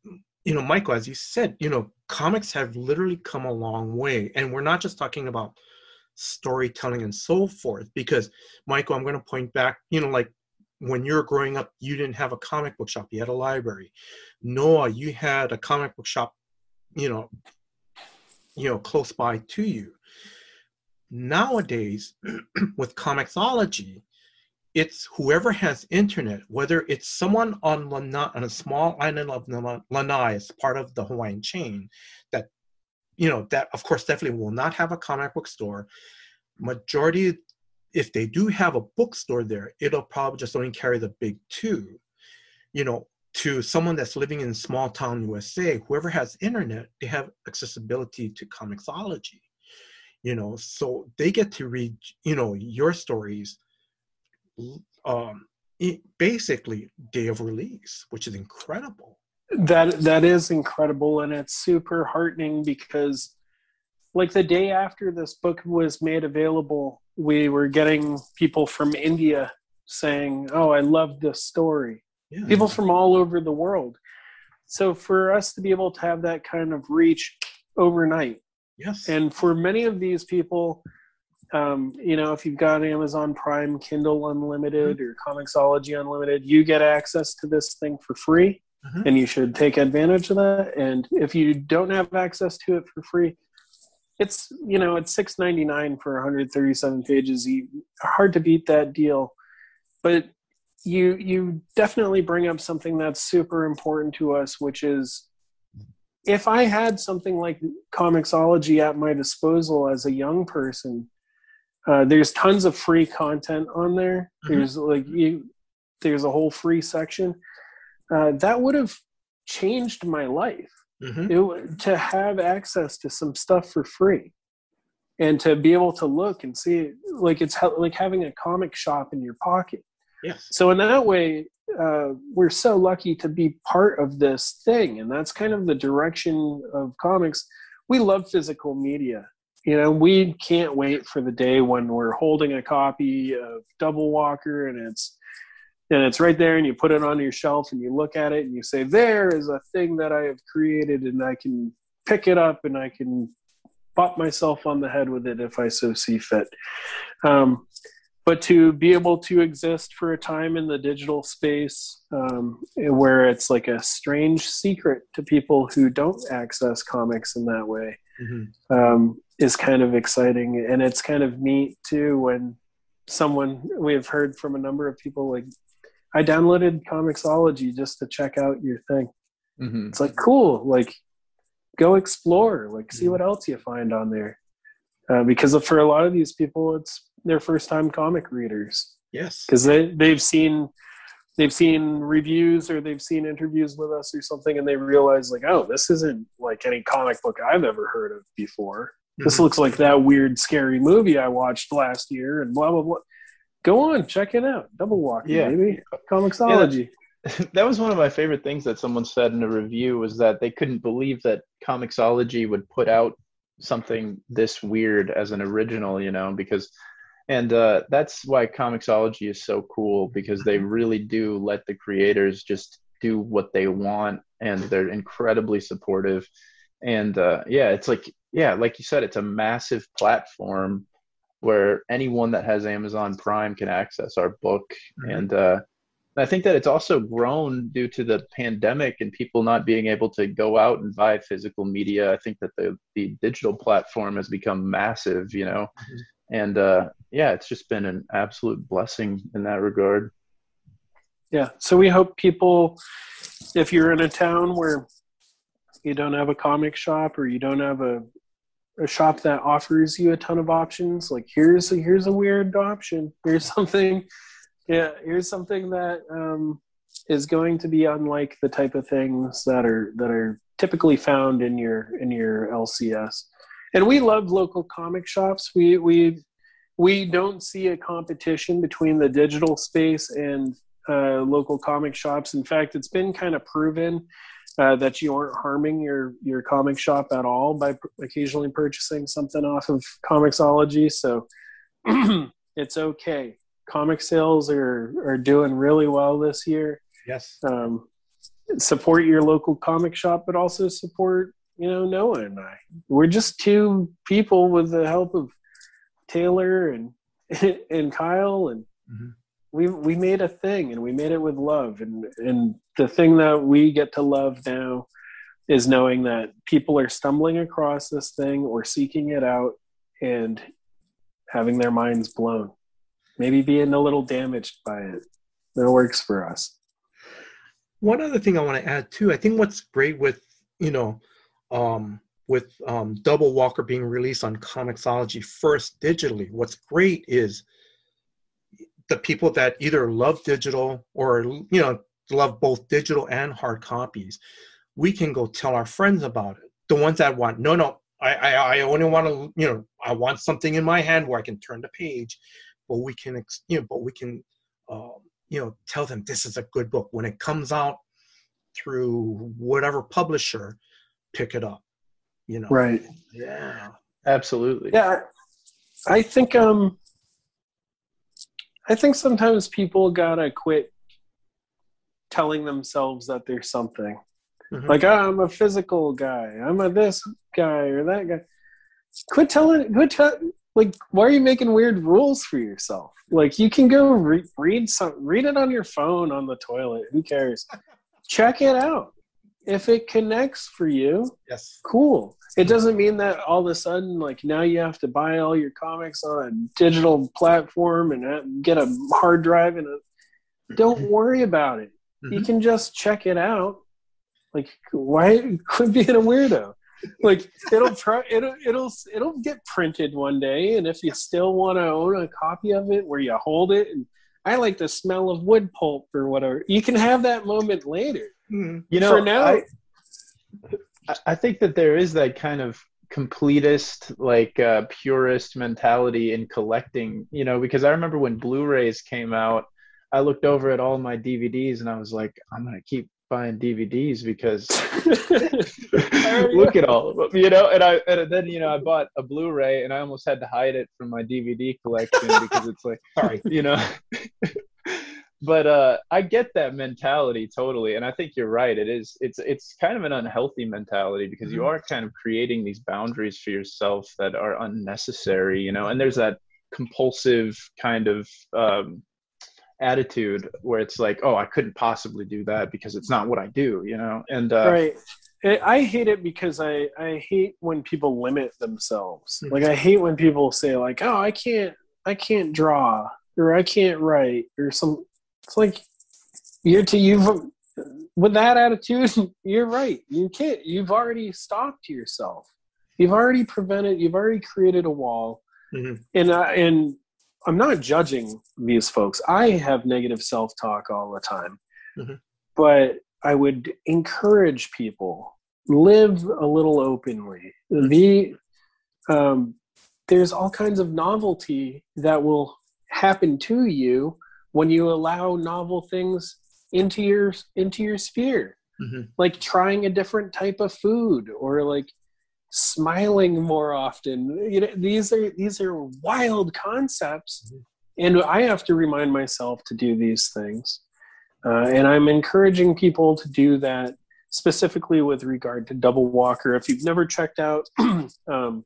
you know Michael as you said you know comics have literally come a long way and we're not just talking about storytelling and so forth. Because michael i'm going to point back you know like when you're growing up you didn't have a comic book shop you had a library. Noah you had a comic book shop you know you know close by to you. Nowadays with comixology it's whoever has internet whether it's someone on lanai on a small island of lanai as part of the hawaiian chain that you know that of course definitely will not have a comic book store. Majority if they do have a bookstore there it'll probably just only carry the big two you know to someone that's living in small town usa whoever has internet they have accessibility to comixology you know so they get to read you know your stories um basically day of release which is incredible that that is incredible and it's super heartening because like the day after this book was made available we were getting people from india saying oh i love this story. Yeah. people from all over the world. So for us to be able to have that kind of reach overnight. Yes. And for many of these people um, you know if you've got amazon prime kindle unlimited mm-hmm. or comixology unlimited you get access to this thing for free mm-hmm. and you should take advantage of that. And if you don't have access to it for free, it's you know it's six ninety nine for 137 pages. You, hard to beat that deal, but you you definitely bring up something that's super important to us, which is if I had something like Comixology at my disposal as a young person, uh, there's tons of free content on there. Mm-hmm. There's like you, there's a whole free section uh, that would have changed my life. Mm-hmm. It, to have access to some stuff for free and to be able to look and see like it's like having a comic shop in your pocket. Yes. So in that way, uh, we're so lucky to be part of this thing, and that's kind of the direction of comics. We love physical media. You know, we can't wait for the day when we're holding a copy of Double Walker and it's and it's right there and you put it on your shelf and you look at it and you say there is a thing that i have created and i can pick it up and i can pop myself on the head with it if i so see fit um, but to be able to exist for a time in the digital space um, where it's like a strange secret to people who don't access comics in that way mm-hmm. um, is kind of exciting and it's kind of neat too when someone we've heard from a number of people like I downloaded Comixology just to check out your thing. Mm-hmm. It's like cool, like go explore, like see what else you find on there. Uh, because for a lot of these people, it's their first time comic readers. Yes, because they they've seen they've seen reviews or they've seen interviews with us or something and they realize like oh this isn't like any comic book i've ever heard of before mm-hmm. this looks like that weird scary movie i watched last year and blah blah blah go on check it out. Double walk yeah. maybe comiXology yeah, that was one of my favorite things that someone said in a review was that they couldn't believe that comiXology would put out something this weird as an original you know because and uh, that's why comiXology is so cool because they really do let the creators just do what they want and they're incredibly supportive. And uh, yeah it's like yeah like you said it's a massive platform where anyone that has amazon prime can access our book mm-hmm. and uh, I think that it's also grown due to the pandemic and people not being able to go out and buy physical media. I think that the, the digital platform has become massive, you know, mm-hmm and uh, yeah, it's just been an absolute blessing in that regard. Yeah, so we hope people, if you're in a town where you don't have a comic shop or you don't have a a shop that offers you a ton of options, like here's a, here's a weird option, here's something, yeah, here's something that um, is going to be unlike the type of things that are that are typically found in your in your LCS and we love local comic shops. We we we don't see a competition between the digital space and uh, local comic shops. In fact, it's been kind of proven uh, that you aren't harming your your comic shop at all by occasionally purchasing something off of comiXology. So it's okay. Comic sales are are doing really well this year. Yes. Um, support your local comic shop, but also support you know, Noah and I. We're just two people with the help of Taylor and and Kyle and mm-hmm. We we made a thing and we made it with love and and the thing that we get to love now is knowing that people are stumbling across this thing or seeking it out and having their minds blown. Maybe being a little damaged by it. That works for us. One other thing I want to add too, I think what's great with, you know, um, with um, Double Walker being released on comiXology first digitally. What's great is the people that either love digital or you know love both digital and hard copies. We can go tell our friends about it. The ones that want no, no, I I, I only want to you know I want something in my hand where I can turn the page, but we can you know but we can uh, you know tell them this is a good book when it comes out through whatever publisher pick it up you know right yeah absolutely yeah i think um i think sometimes people gotta quit telling themselves that they're something. Mm-hmm. like oh, i'm a physical guy. I'm a this guy or that guy. Quit telling quit tell, like why are you making weird rules for yourself? Like you can go re- read some read it on your phone on the toilet. Who cares? Check it out if it connects for you, yes, cool. It doesn't mean that all of a sudden, like now you have to buy all your comics on a digital platform and get a hard drive and a. Don't worry about it. Mm-hmm. You can just check it out. Like, why quit being a weirdo? Like it'll try it'll it'll it'll get printed one day, and if you still want to own a copy of it, where you hold it, and I like the smell of wood pulp or whatever, you can have that moment later Mm-hmm. You know, For now, I, I think that there is that kind of completist, like uh, purist mentality in collecting. You know, because I remember when Blu-rays came out, I looked over at all my DVDs and I was like, I'm gonna keep buying DVDs because look at all of them, you know. And I and then you know I bought a Blu-ray and I almost had to hide it from my DVD collection because it's like, sorry, you know but uh, I get that mentality totally, and I think you're right. It is it's it's kind of an unhealthy mentality because you mm-hmm. are kind of creating these boundaries for yourself that are unnecessary, you know. And there's that compulsive kind of um, attitude where it's like, oh, I couldn't possibly do that because it's not what I do, you know. And uh, right. I hate it because I, I hate when people limit themselves. Mm-hmm. Like I hate when people say like, "Oh, I can't I can't draw or I can't write or some it's like you're to you've with that attitude, you're right. You can't. You've already stopped yourself. You've already prevented. You've already created a wall. Mm-hmm. And uh, and I'm not judging these folks. I have negative self talk all the time. Mm-hmm. But I would encourage people live a little openly. The um, there's all kinds of novelty that will happen to you when you allow novel things into your into your sphere. Mm-hmm. like trying a different type of food or like smiling more often. You know these are these are wild concepts. Mm-hmm. and i have to remind myself to do these things. Uh, and i'm encouraging people to do that specifically with regard to double walker. If you've never checked out um,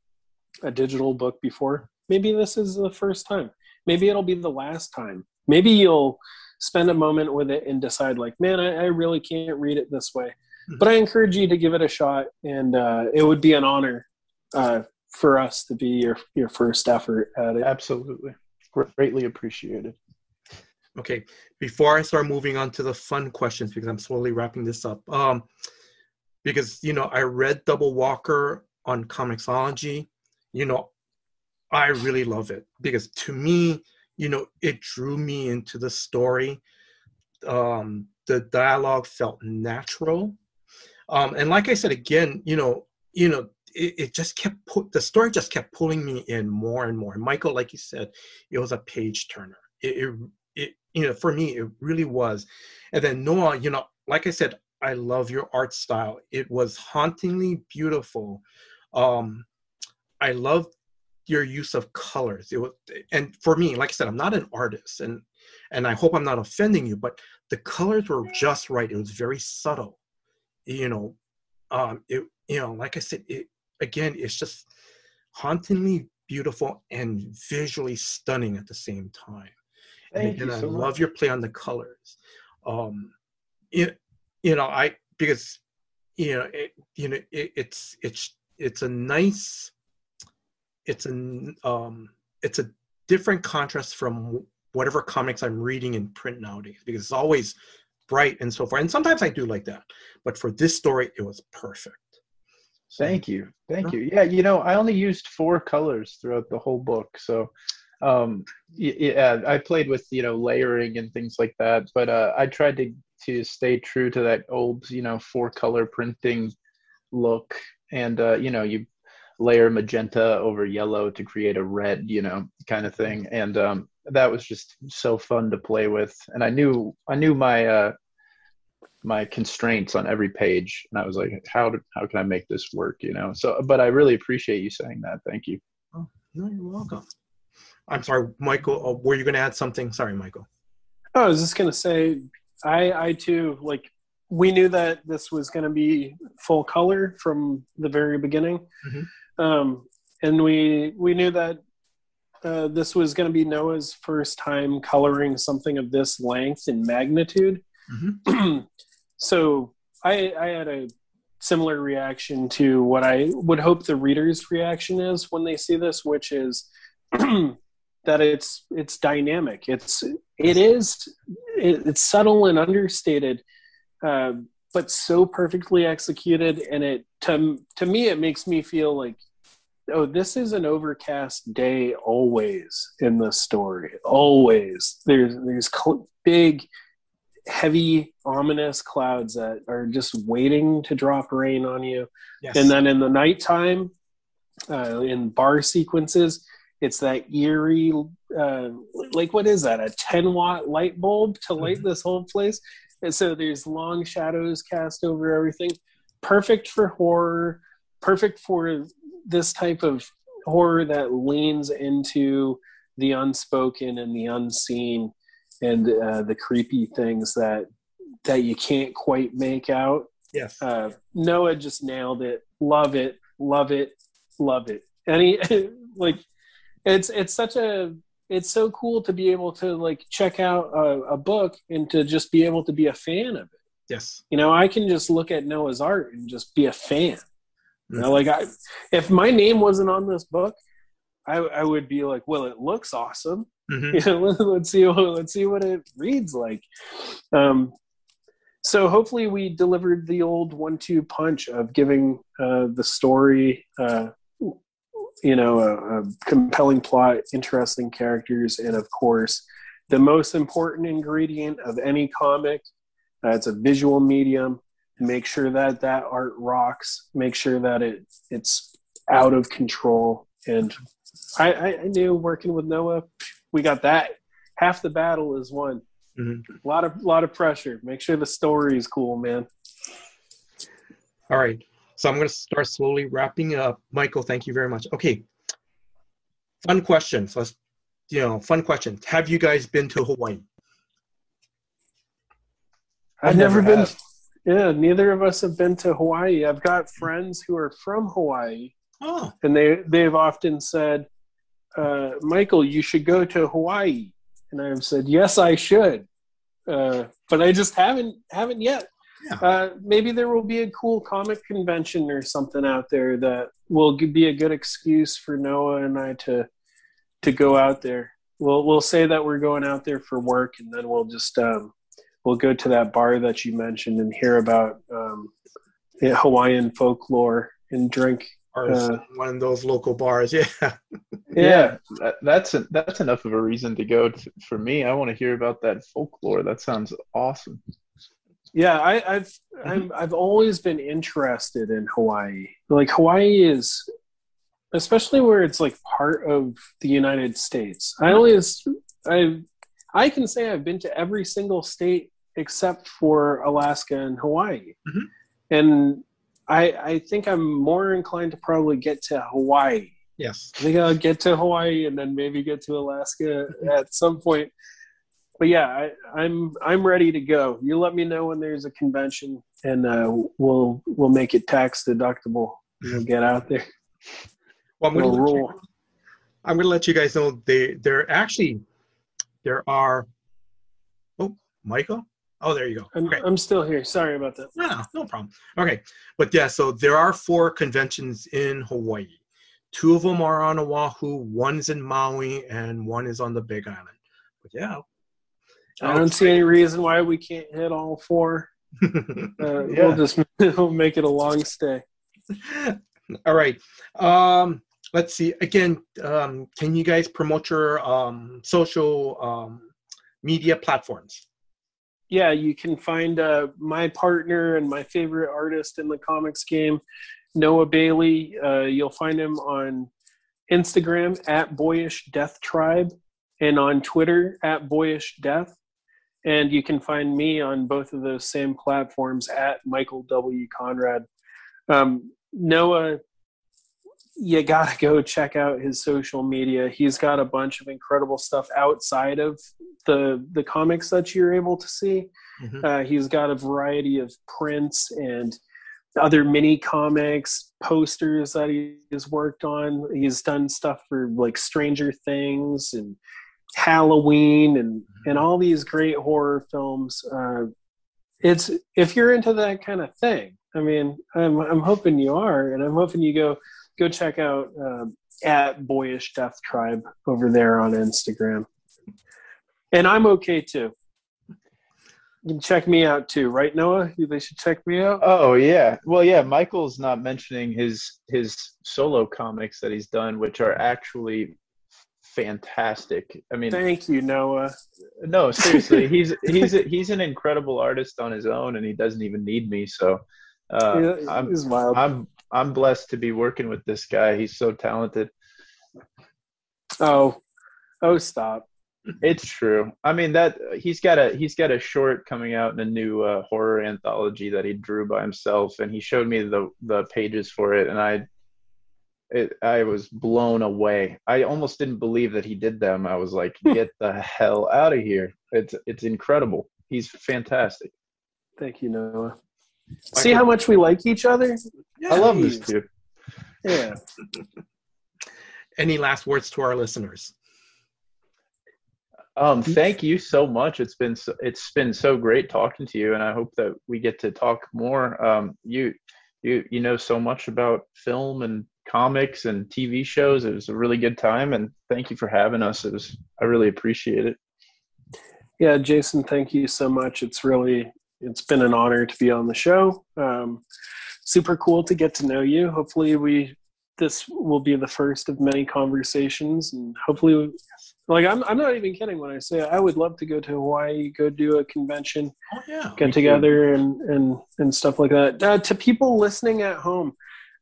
a digital book before maybe this is the first time. Maybe it'll be the last time maybe you'll spend a moment with it and decide like man i, I really can't read it this way. Mm-hmm. but i encourage you to give it a shot and uh, it would be an honor uh, for us to be your your first effort at it. Absolutely. Greatly appreciated. Okay before i start moving on to the fun questions because i'm slowly wrapping this up um because you know i read double walker on comixology. You know i really love it because to me you know it drew me into the story. Um the dialogue felt natural. Um and like i said again you know you know it, it just kept the story just kept pulling me in more and more. And michael like you said it was a page turner. It, it, it you know for me it really was. And then noah you know like i said i love your art style. It was hauntingly beautiful. Um i love your use of colors. It was and for me like i said i'm not an artist and and i hope i'm not offending you but the colors were just right. It was very subtle you know um it you know like i said it again it's just hauntingly beautiful and visually stunning at the same time. Thank and, i so love much. your play on the colors. Um it, you know i because you know it you know it, it's it's it's a nice it's an um, it's a different contrast from whatever comics I'm reading in print nowadays because it's always bright and so forth. And sometimes I do like that, but for this story, it was perfect. Thank you, thank you. Yeah, you know, I only used four colors throughout the whole book, so um, yeah, I played with you know layering and things like that, but uh, I tried to to stay true to that old you know four color printing look, and uh, you know you layer magenta over yellow to create a red, you know, kind of thing. And um, that was just so fun to play with. And I knew I knew my uh, my constraints on every page, and I was like, how do, how can I make this work? You know. So, but I really appreciate you saying that. Thank you. Oh, no, you're welcome. I'm sorry, Michael. Oh, were you going to add something? Sorry, Michael. Oh, I was just going to say, I I too like we knew that this was going to be full color from the very beginning. Mm-hmm um, and we we knew that uh, this was going to be Noah's first time coloring something of this length and magnitude. Mm-hmm. so I, I had a similar reaction to what I would hope the reader's reaction is when they see this, which is that it's it's dynamic. It's it is it, it's subtle and understated, uh, but so perfectly executed, and it to to me it makes me feel like oh, this is an overcast day always in the story. Always. There's there's cl- big, heavy, ominous clouds that are just waiting to drop rain on you. Yes. And then in the nighttime, uh, in bar sequences, it's that eerie, uh, like what is that? A 10 watt light bulb to light mm-hmm. this whole place. And so there's long shadows cast over everything. Perfect for horror. Perfect for this type of horror that leans into the unspoken and the unseen and uh, the creepy things that that you can't quite make out. Yes. Uh, Noah just nailed it. Love it. Love it. Love it. And he like it's it's such a it's so cool to be able to like check out a, a book and to just be able to be a fan of it. Yes. You know, I can just look at Noah's art and just be a fan. You know, like I, if my name wasn't on this book, I, I would be like, well, it looks awesome. Mm-hmm. You know, let's see, let's see what it reads like. Um, so hopefully we delivered the old one-two punch of giving uh, the story uh, you know, a, a compelling plot, interesting characters, and of course, the most important ingredient of any comic. Uh, it's a visual medium. Make sure that that art rocks. Make sure that it it's out of control. And I, I knew working with Noah, we got that. Half the battle is won. Mm-hmm. A lot of lot of pressure. Make sure the story is cool, man. All right. So I'm going to start slowly wrapping up. Michael, thank you very much. Okay. Fun questions. Let's, you know, fun questions. Have you guys been to Hawaii? I've, never, never been. Yeah, neither of us have been to Hawaii. I've got friends who are from Hawaii. Oh. And they they've often said, uh, "Michael, you should go to Hawaii." And I've said, "Yes, I should." Uh, but I just haven't haven't yet. Yeah. Uh, maybe there will be a cool comic convention or something out there that will be a good excuse for Noah and I to to go out there. We'll we'll say that we're going out there for work, and then we'll just um, we'll go to that bar that you mentioned and hear about um, Hawaiian folklore and drink. Uh, one of those local bars, yeah. yeah, yeah that, that's a, that's enough of a reason to go to, for me. I want to hear about that folklore. That sounds awesome. Yeah, I, I've I'm, I've always been interested in Hawaii. Like Hawaii is, especially where it's like part of the United States. I always I I can say I've been to every single state except for Alaska and Hawaii, mm-hmm. and I I think I'm more inclined to probably get to Hawaii. Yes, I think I'll get to Hawaii and then maybe get to Alaska at some point but yeah, I, am I'm, I'm ready to go. You let me know when there's a convention, and uh, we'll we'll make it tax deductible. We'll get out there. Well, I'm going we'll to you, I'm going to let you guys know they they're actually there are. Oh, Michael. Oh, there you go. I'm, okay. I'm still here. Sorry about that. No, no problem. Okay, but yeah, so there are four conventions in Hawaii. Two of them are on Oahu, one's in Maui, and one is on the Big Island. But yeah, I don't see any reason why we can't hit all four. Uh, yeah. We'll just we'll make it a long stay. All right. Um, let's see. Again, um, can you guys promote your um, social um, media platforms? Yeah, you can find uh, my partner and my favorite artist in the comics game, Noah Bailey. Uh, you'll find him on Instagram at Boyish Death Tribe and on Twitter at Boyish Death. And you can find me on both of those same platforms at Michael W. Conrad. Um, Noah, you got to go check out his social media. He's got a bunch of incredible stuff outside of the the comics that you're able to see. Mm-hmm. Uh, he's got a variety of prints and other mini comics, posters that he has worked on. He's done stuff for like Stranger Things and Halloween and and all these great horror films. Uh, it's if you're into that kind of thing. I mean, I'm I'm hoping you are, and I'm hoping you go go check out uh, at Boyish Death Tribe over there on Instagram. And I'm okay too. You can check me out too, right, Noah? They should check me out. Oh yeah, well yeah. Michael's not mentioning his his solo comics that he's done, which are actually fantastic. I mean, thank you, Noah. No, seriously, he's he's a, he's an incredible artist on his own, and he doesn't even need me. So, uh, yeah, I'm wild. I'm I'm blessed to be working with this guy. He's so talented. Oh, oh, stop. It's true. I mean that he's got a he's got a short coming out in a new uh, horror anthology that he drew by himself, and he showed me the the pages for it, and I it, I was blown away. I almost didn't believe that he did them. I was like, "Get the hell out of here!" It's it's incredible. He's fantastic. Thank you, Noah. See how much we like each other. Yeah, I love this dude. Yeah. Any last words to our listeners? Um, thank you so much. It's been so, it's been so great talking to you, and I hope that we get to talk more. Um, you you you know so much about film and comics and TV shows. It was a really good time, and thank you for having us. It was I really appreciate it. Yeah, Jason, thank you so much. It's really it's been an honor to be on the show. Um, super cool to get to know you. Hopefully, we this will be the first of many conversations, and hopefully, like I'm I'm not even kidding when I say I would love to go to Hawaii, go do a convention, oh yeah get together, and and and stuff like that. Uh, to people listening at home,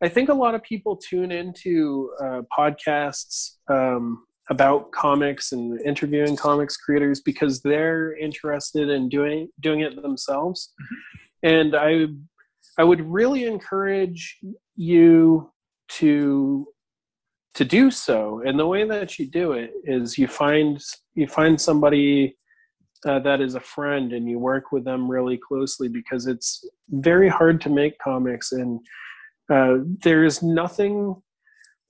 I think a lot of people tune into uh, podcasts. Um, about comics and interviewing comics creators because they're interested in doing doing it themselves mm-hmm. and i i would really encourage you to to do so and the way that you do it is you find you find somebody uh, that is a friend and you work with them really closely because it's very hard to make comics and uh, there's nothing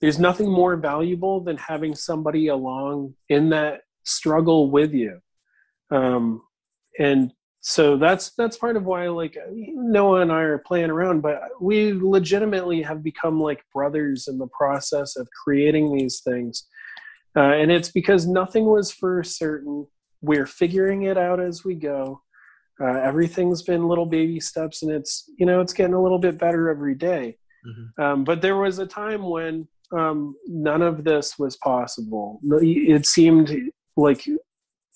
there's nothing more valuable than having somebody along in that struggle with you um, and so that's that's part of why like noah and i are playing around but we legitimately have become like brothers in the process of creating these things uh, and it's because nothing was for certain we're figuring it out as we go uh, everything's been little baby steps and it's you know it's getting a little bit better every day. Mm-hmm. Um, but there was a time when um, none of this was possible. It seemed like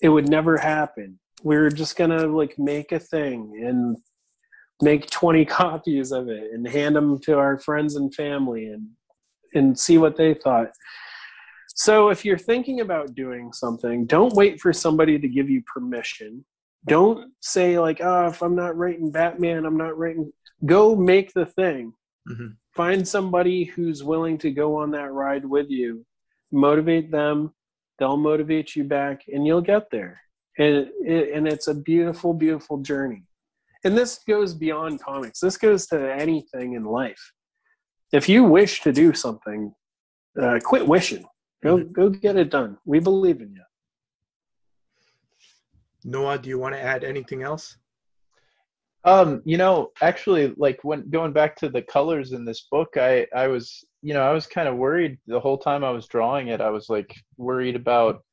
it would never happen. We were just gonna like make a thing and make 20 copies of it and hand them to our friends and family and and see what they thought. So if you're thinking about doing something, don't wait for somebody to give you permission. Don't say like, "Oh, if I'm not writing Batman, I'm not writing." Go make the thing. Mm-hmm find somebody who's willing to go on that ride with you. Motivate them. They'll motivate you back and you'll get there. And it, and it's a beautiful beautiful journey. And this goes beyond comics. This goes to anything in life. If you wish to do something uh, quit wishing. Go mm-hmm. go get it done. We believe in you. Noah do you want to add anything else um, you know, actually, like when going back to the colors in this book, I I was, you know, I was kind of worried the whole time I was drawing it. I was like worried about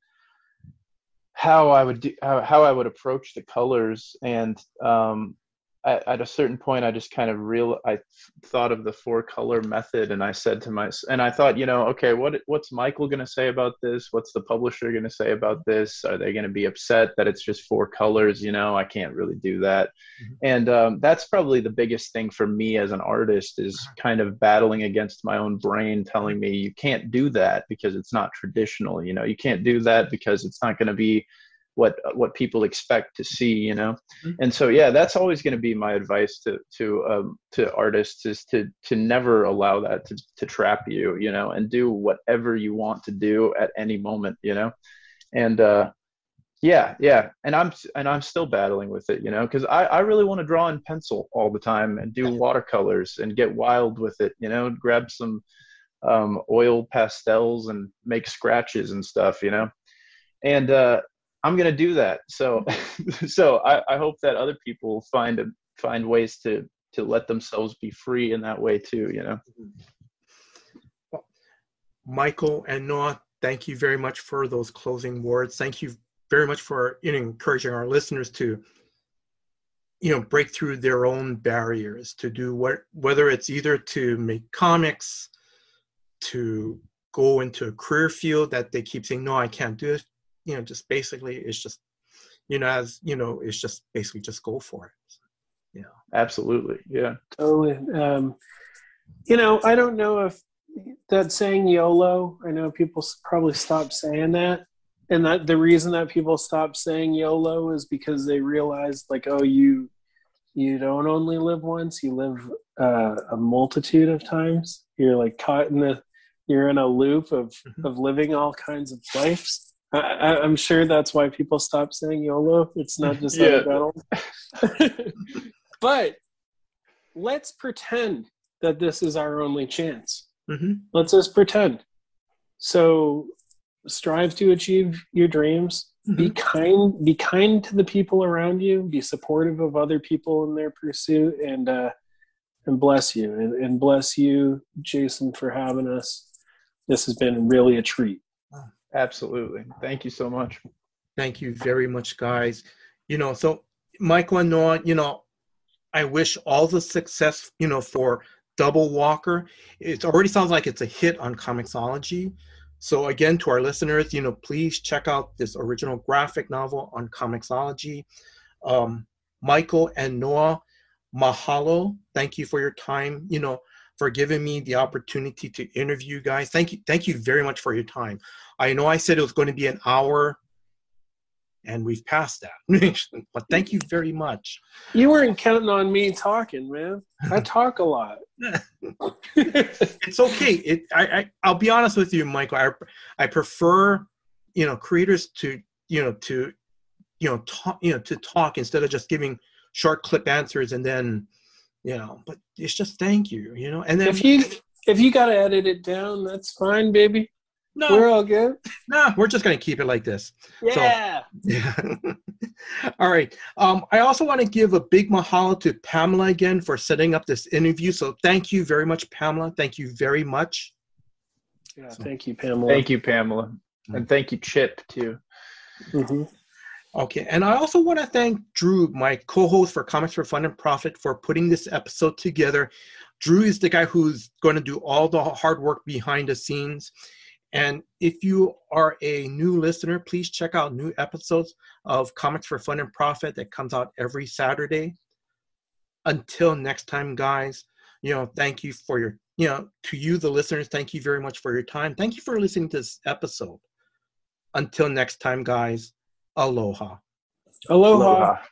how I would do how, how I would approach the colors, and um, at, at a certain point i just kind of real i thought of the four color method and i said to my and i thought you know okay what what's michael going to say about this? What's the publisher going to say about this? Are they going to be upset that it's just four colors? You know i can't really do that. Mm-hmm. and um, that's probably the biggest thing for me as an artist is uh-huh. kind of battling against my own brain telling me you can't do that because it's not traditional you know? You can't do that because it's not going to be what what people expect to see you know? Mm-hmm. and so yeah that's always going to be my advice to to um to artists is to to never allow that to to trap you you know and do whatever you want to do at any moment you know? And uh yeah yeah and i'm and i'm still battling with it you know? Because i i really want to draw in pencil all the time and do watercolors and get wild with it you know? Grab some um oil pastels and make scratches and stuff you know? And uh I'm gonna do that. So so I, I hope that other people find a, find ways to to let themselves be free in that way too. You know. Well, Michael and Noah, thank you very much for those closing words. Thank you very much for you know, encouraging our listeners to you know break through their own barriers to do what whether it's either to make comics to go into a career field that they keep saying no i can't do it you know just basically it's just you know as you know it's just basically just go for it. You know absolutely. Yeah. Totally. Um you know i don't know if that saying yolo i know people probably stopped saying that. And that the reason that people stop saying yolo is because they realize like oh you you don't only live once you live uh, a multitude of times. You're like caught in the you're in a loop of mm-hmm. of living all kinds of lives I, am sure that's why people stop saying YOLO. It's not just yeah. battle. but let's pretend that this is our only chance. Mm-hmm. Let's just pretend. So strive to achieve your dreams. Mm-hmm. Be kind. Be kind to the people around you. Be supportive of other people in their pursuit, and uh, and bless you. And, and bless you, Jason, for having us. This has been really a treat. Absolutely. Thank you so much. Thank you very much, guys. You know, so Michael and Noah, you know, I wish all the success, you know, for Double Walker. It already sounds like it's a hit on Comixology. So again, to our listeners, you know, please check out this original graphic novel on Comixology. Um, Michael and Noah, mahalo. Thank you for your time. You know, for giving me the opportunity to interview you guys. Thank you. Thank you very much for your time. I know I said it was going to be an hour and we've passed that. but thank you very much. You weren't counting on me talking, man. I talk a lot. it's okay. It, I, I, will be honest with you, Michael. I, I prefer, you know, creators to, you know, to, you know, talk, you know, to talk instead of just giving short clip answers and then, you know. But it's just thank you, you know. And then if you if you got to edit it down, that's fine, baby. No, we're all good. No, we're just gonna keep it like this. Yeah. So, yeah. all right. Um, I also want to give a big mahalo to Pamela again for setting up this interview. So thank you very much, Pamela. Thank you very much. Yeah, so, thank you, Pamela. Thank you, Pamela, mm-hmm. and thank you, Chip, too. Mm-hmm. Okay, and I also want to thank Drew, my co-host for Comics for Fun and Profit, for putting this episode together. Drew is the guy who's going to do all the hard work behind the scenes and if you are a new listener, please check out new episodes of Comics for Fun and Profit that comes out every Saturday. Until next time, guys, you know, thank you for your, you know, to you, the listeners, thank you very much for your time. Thank you for listening to this episode. Until next time, guys, aloha. Aloha. aloha.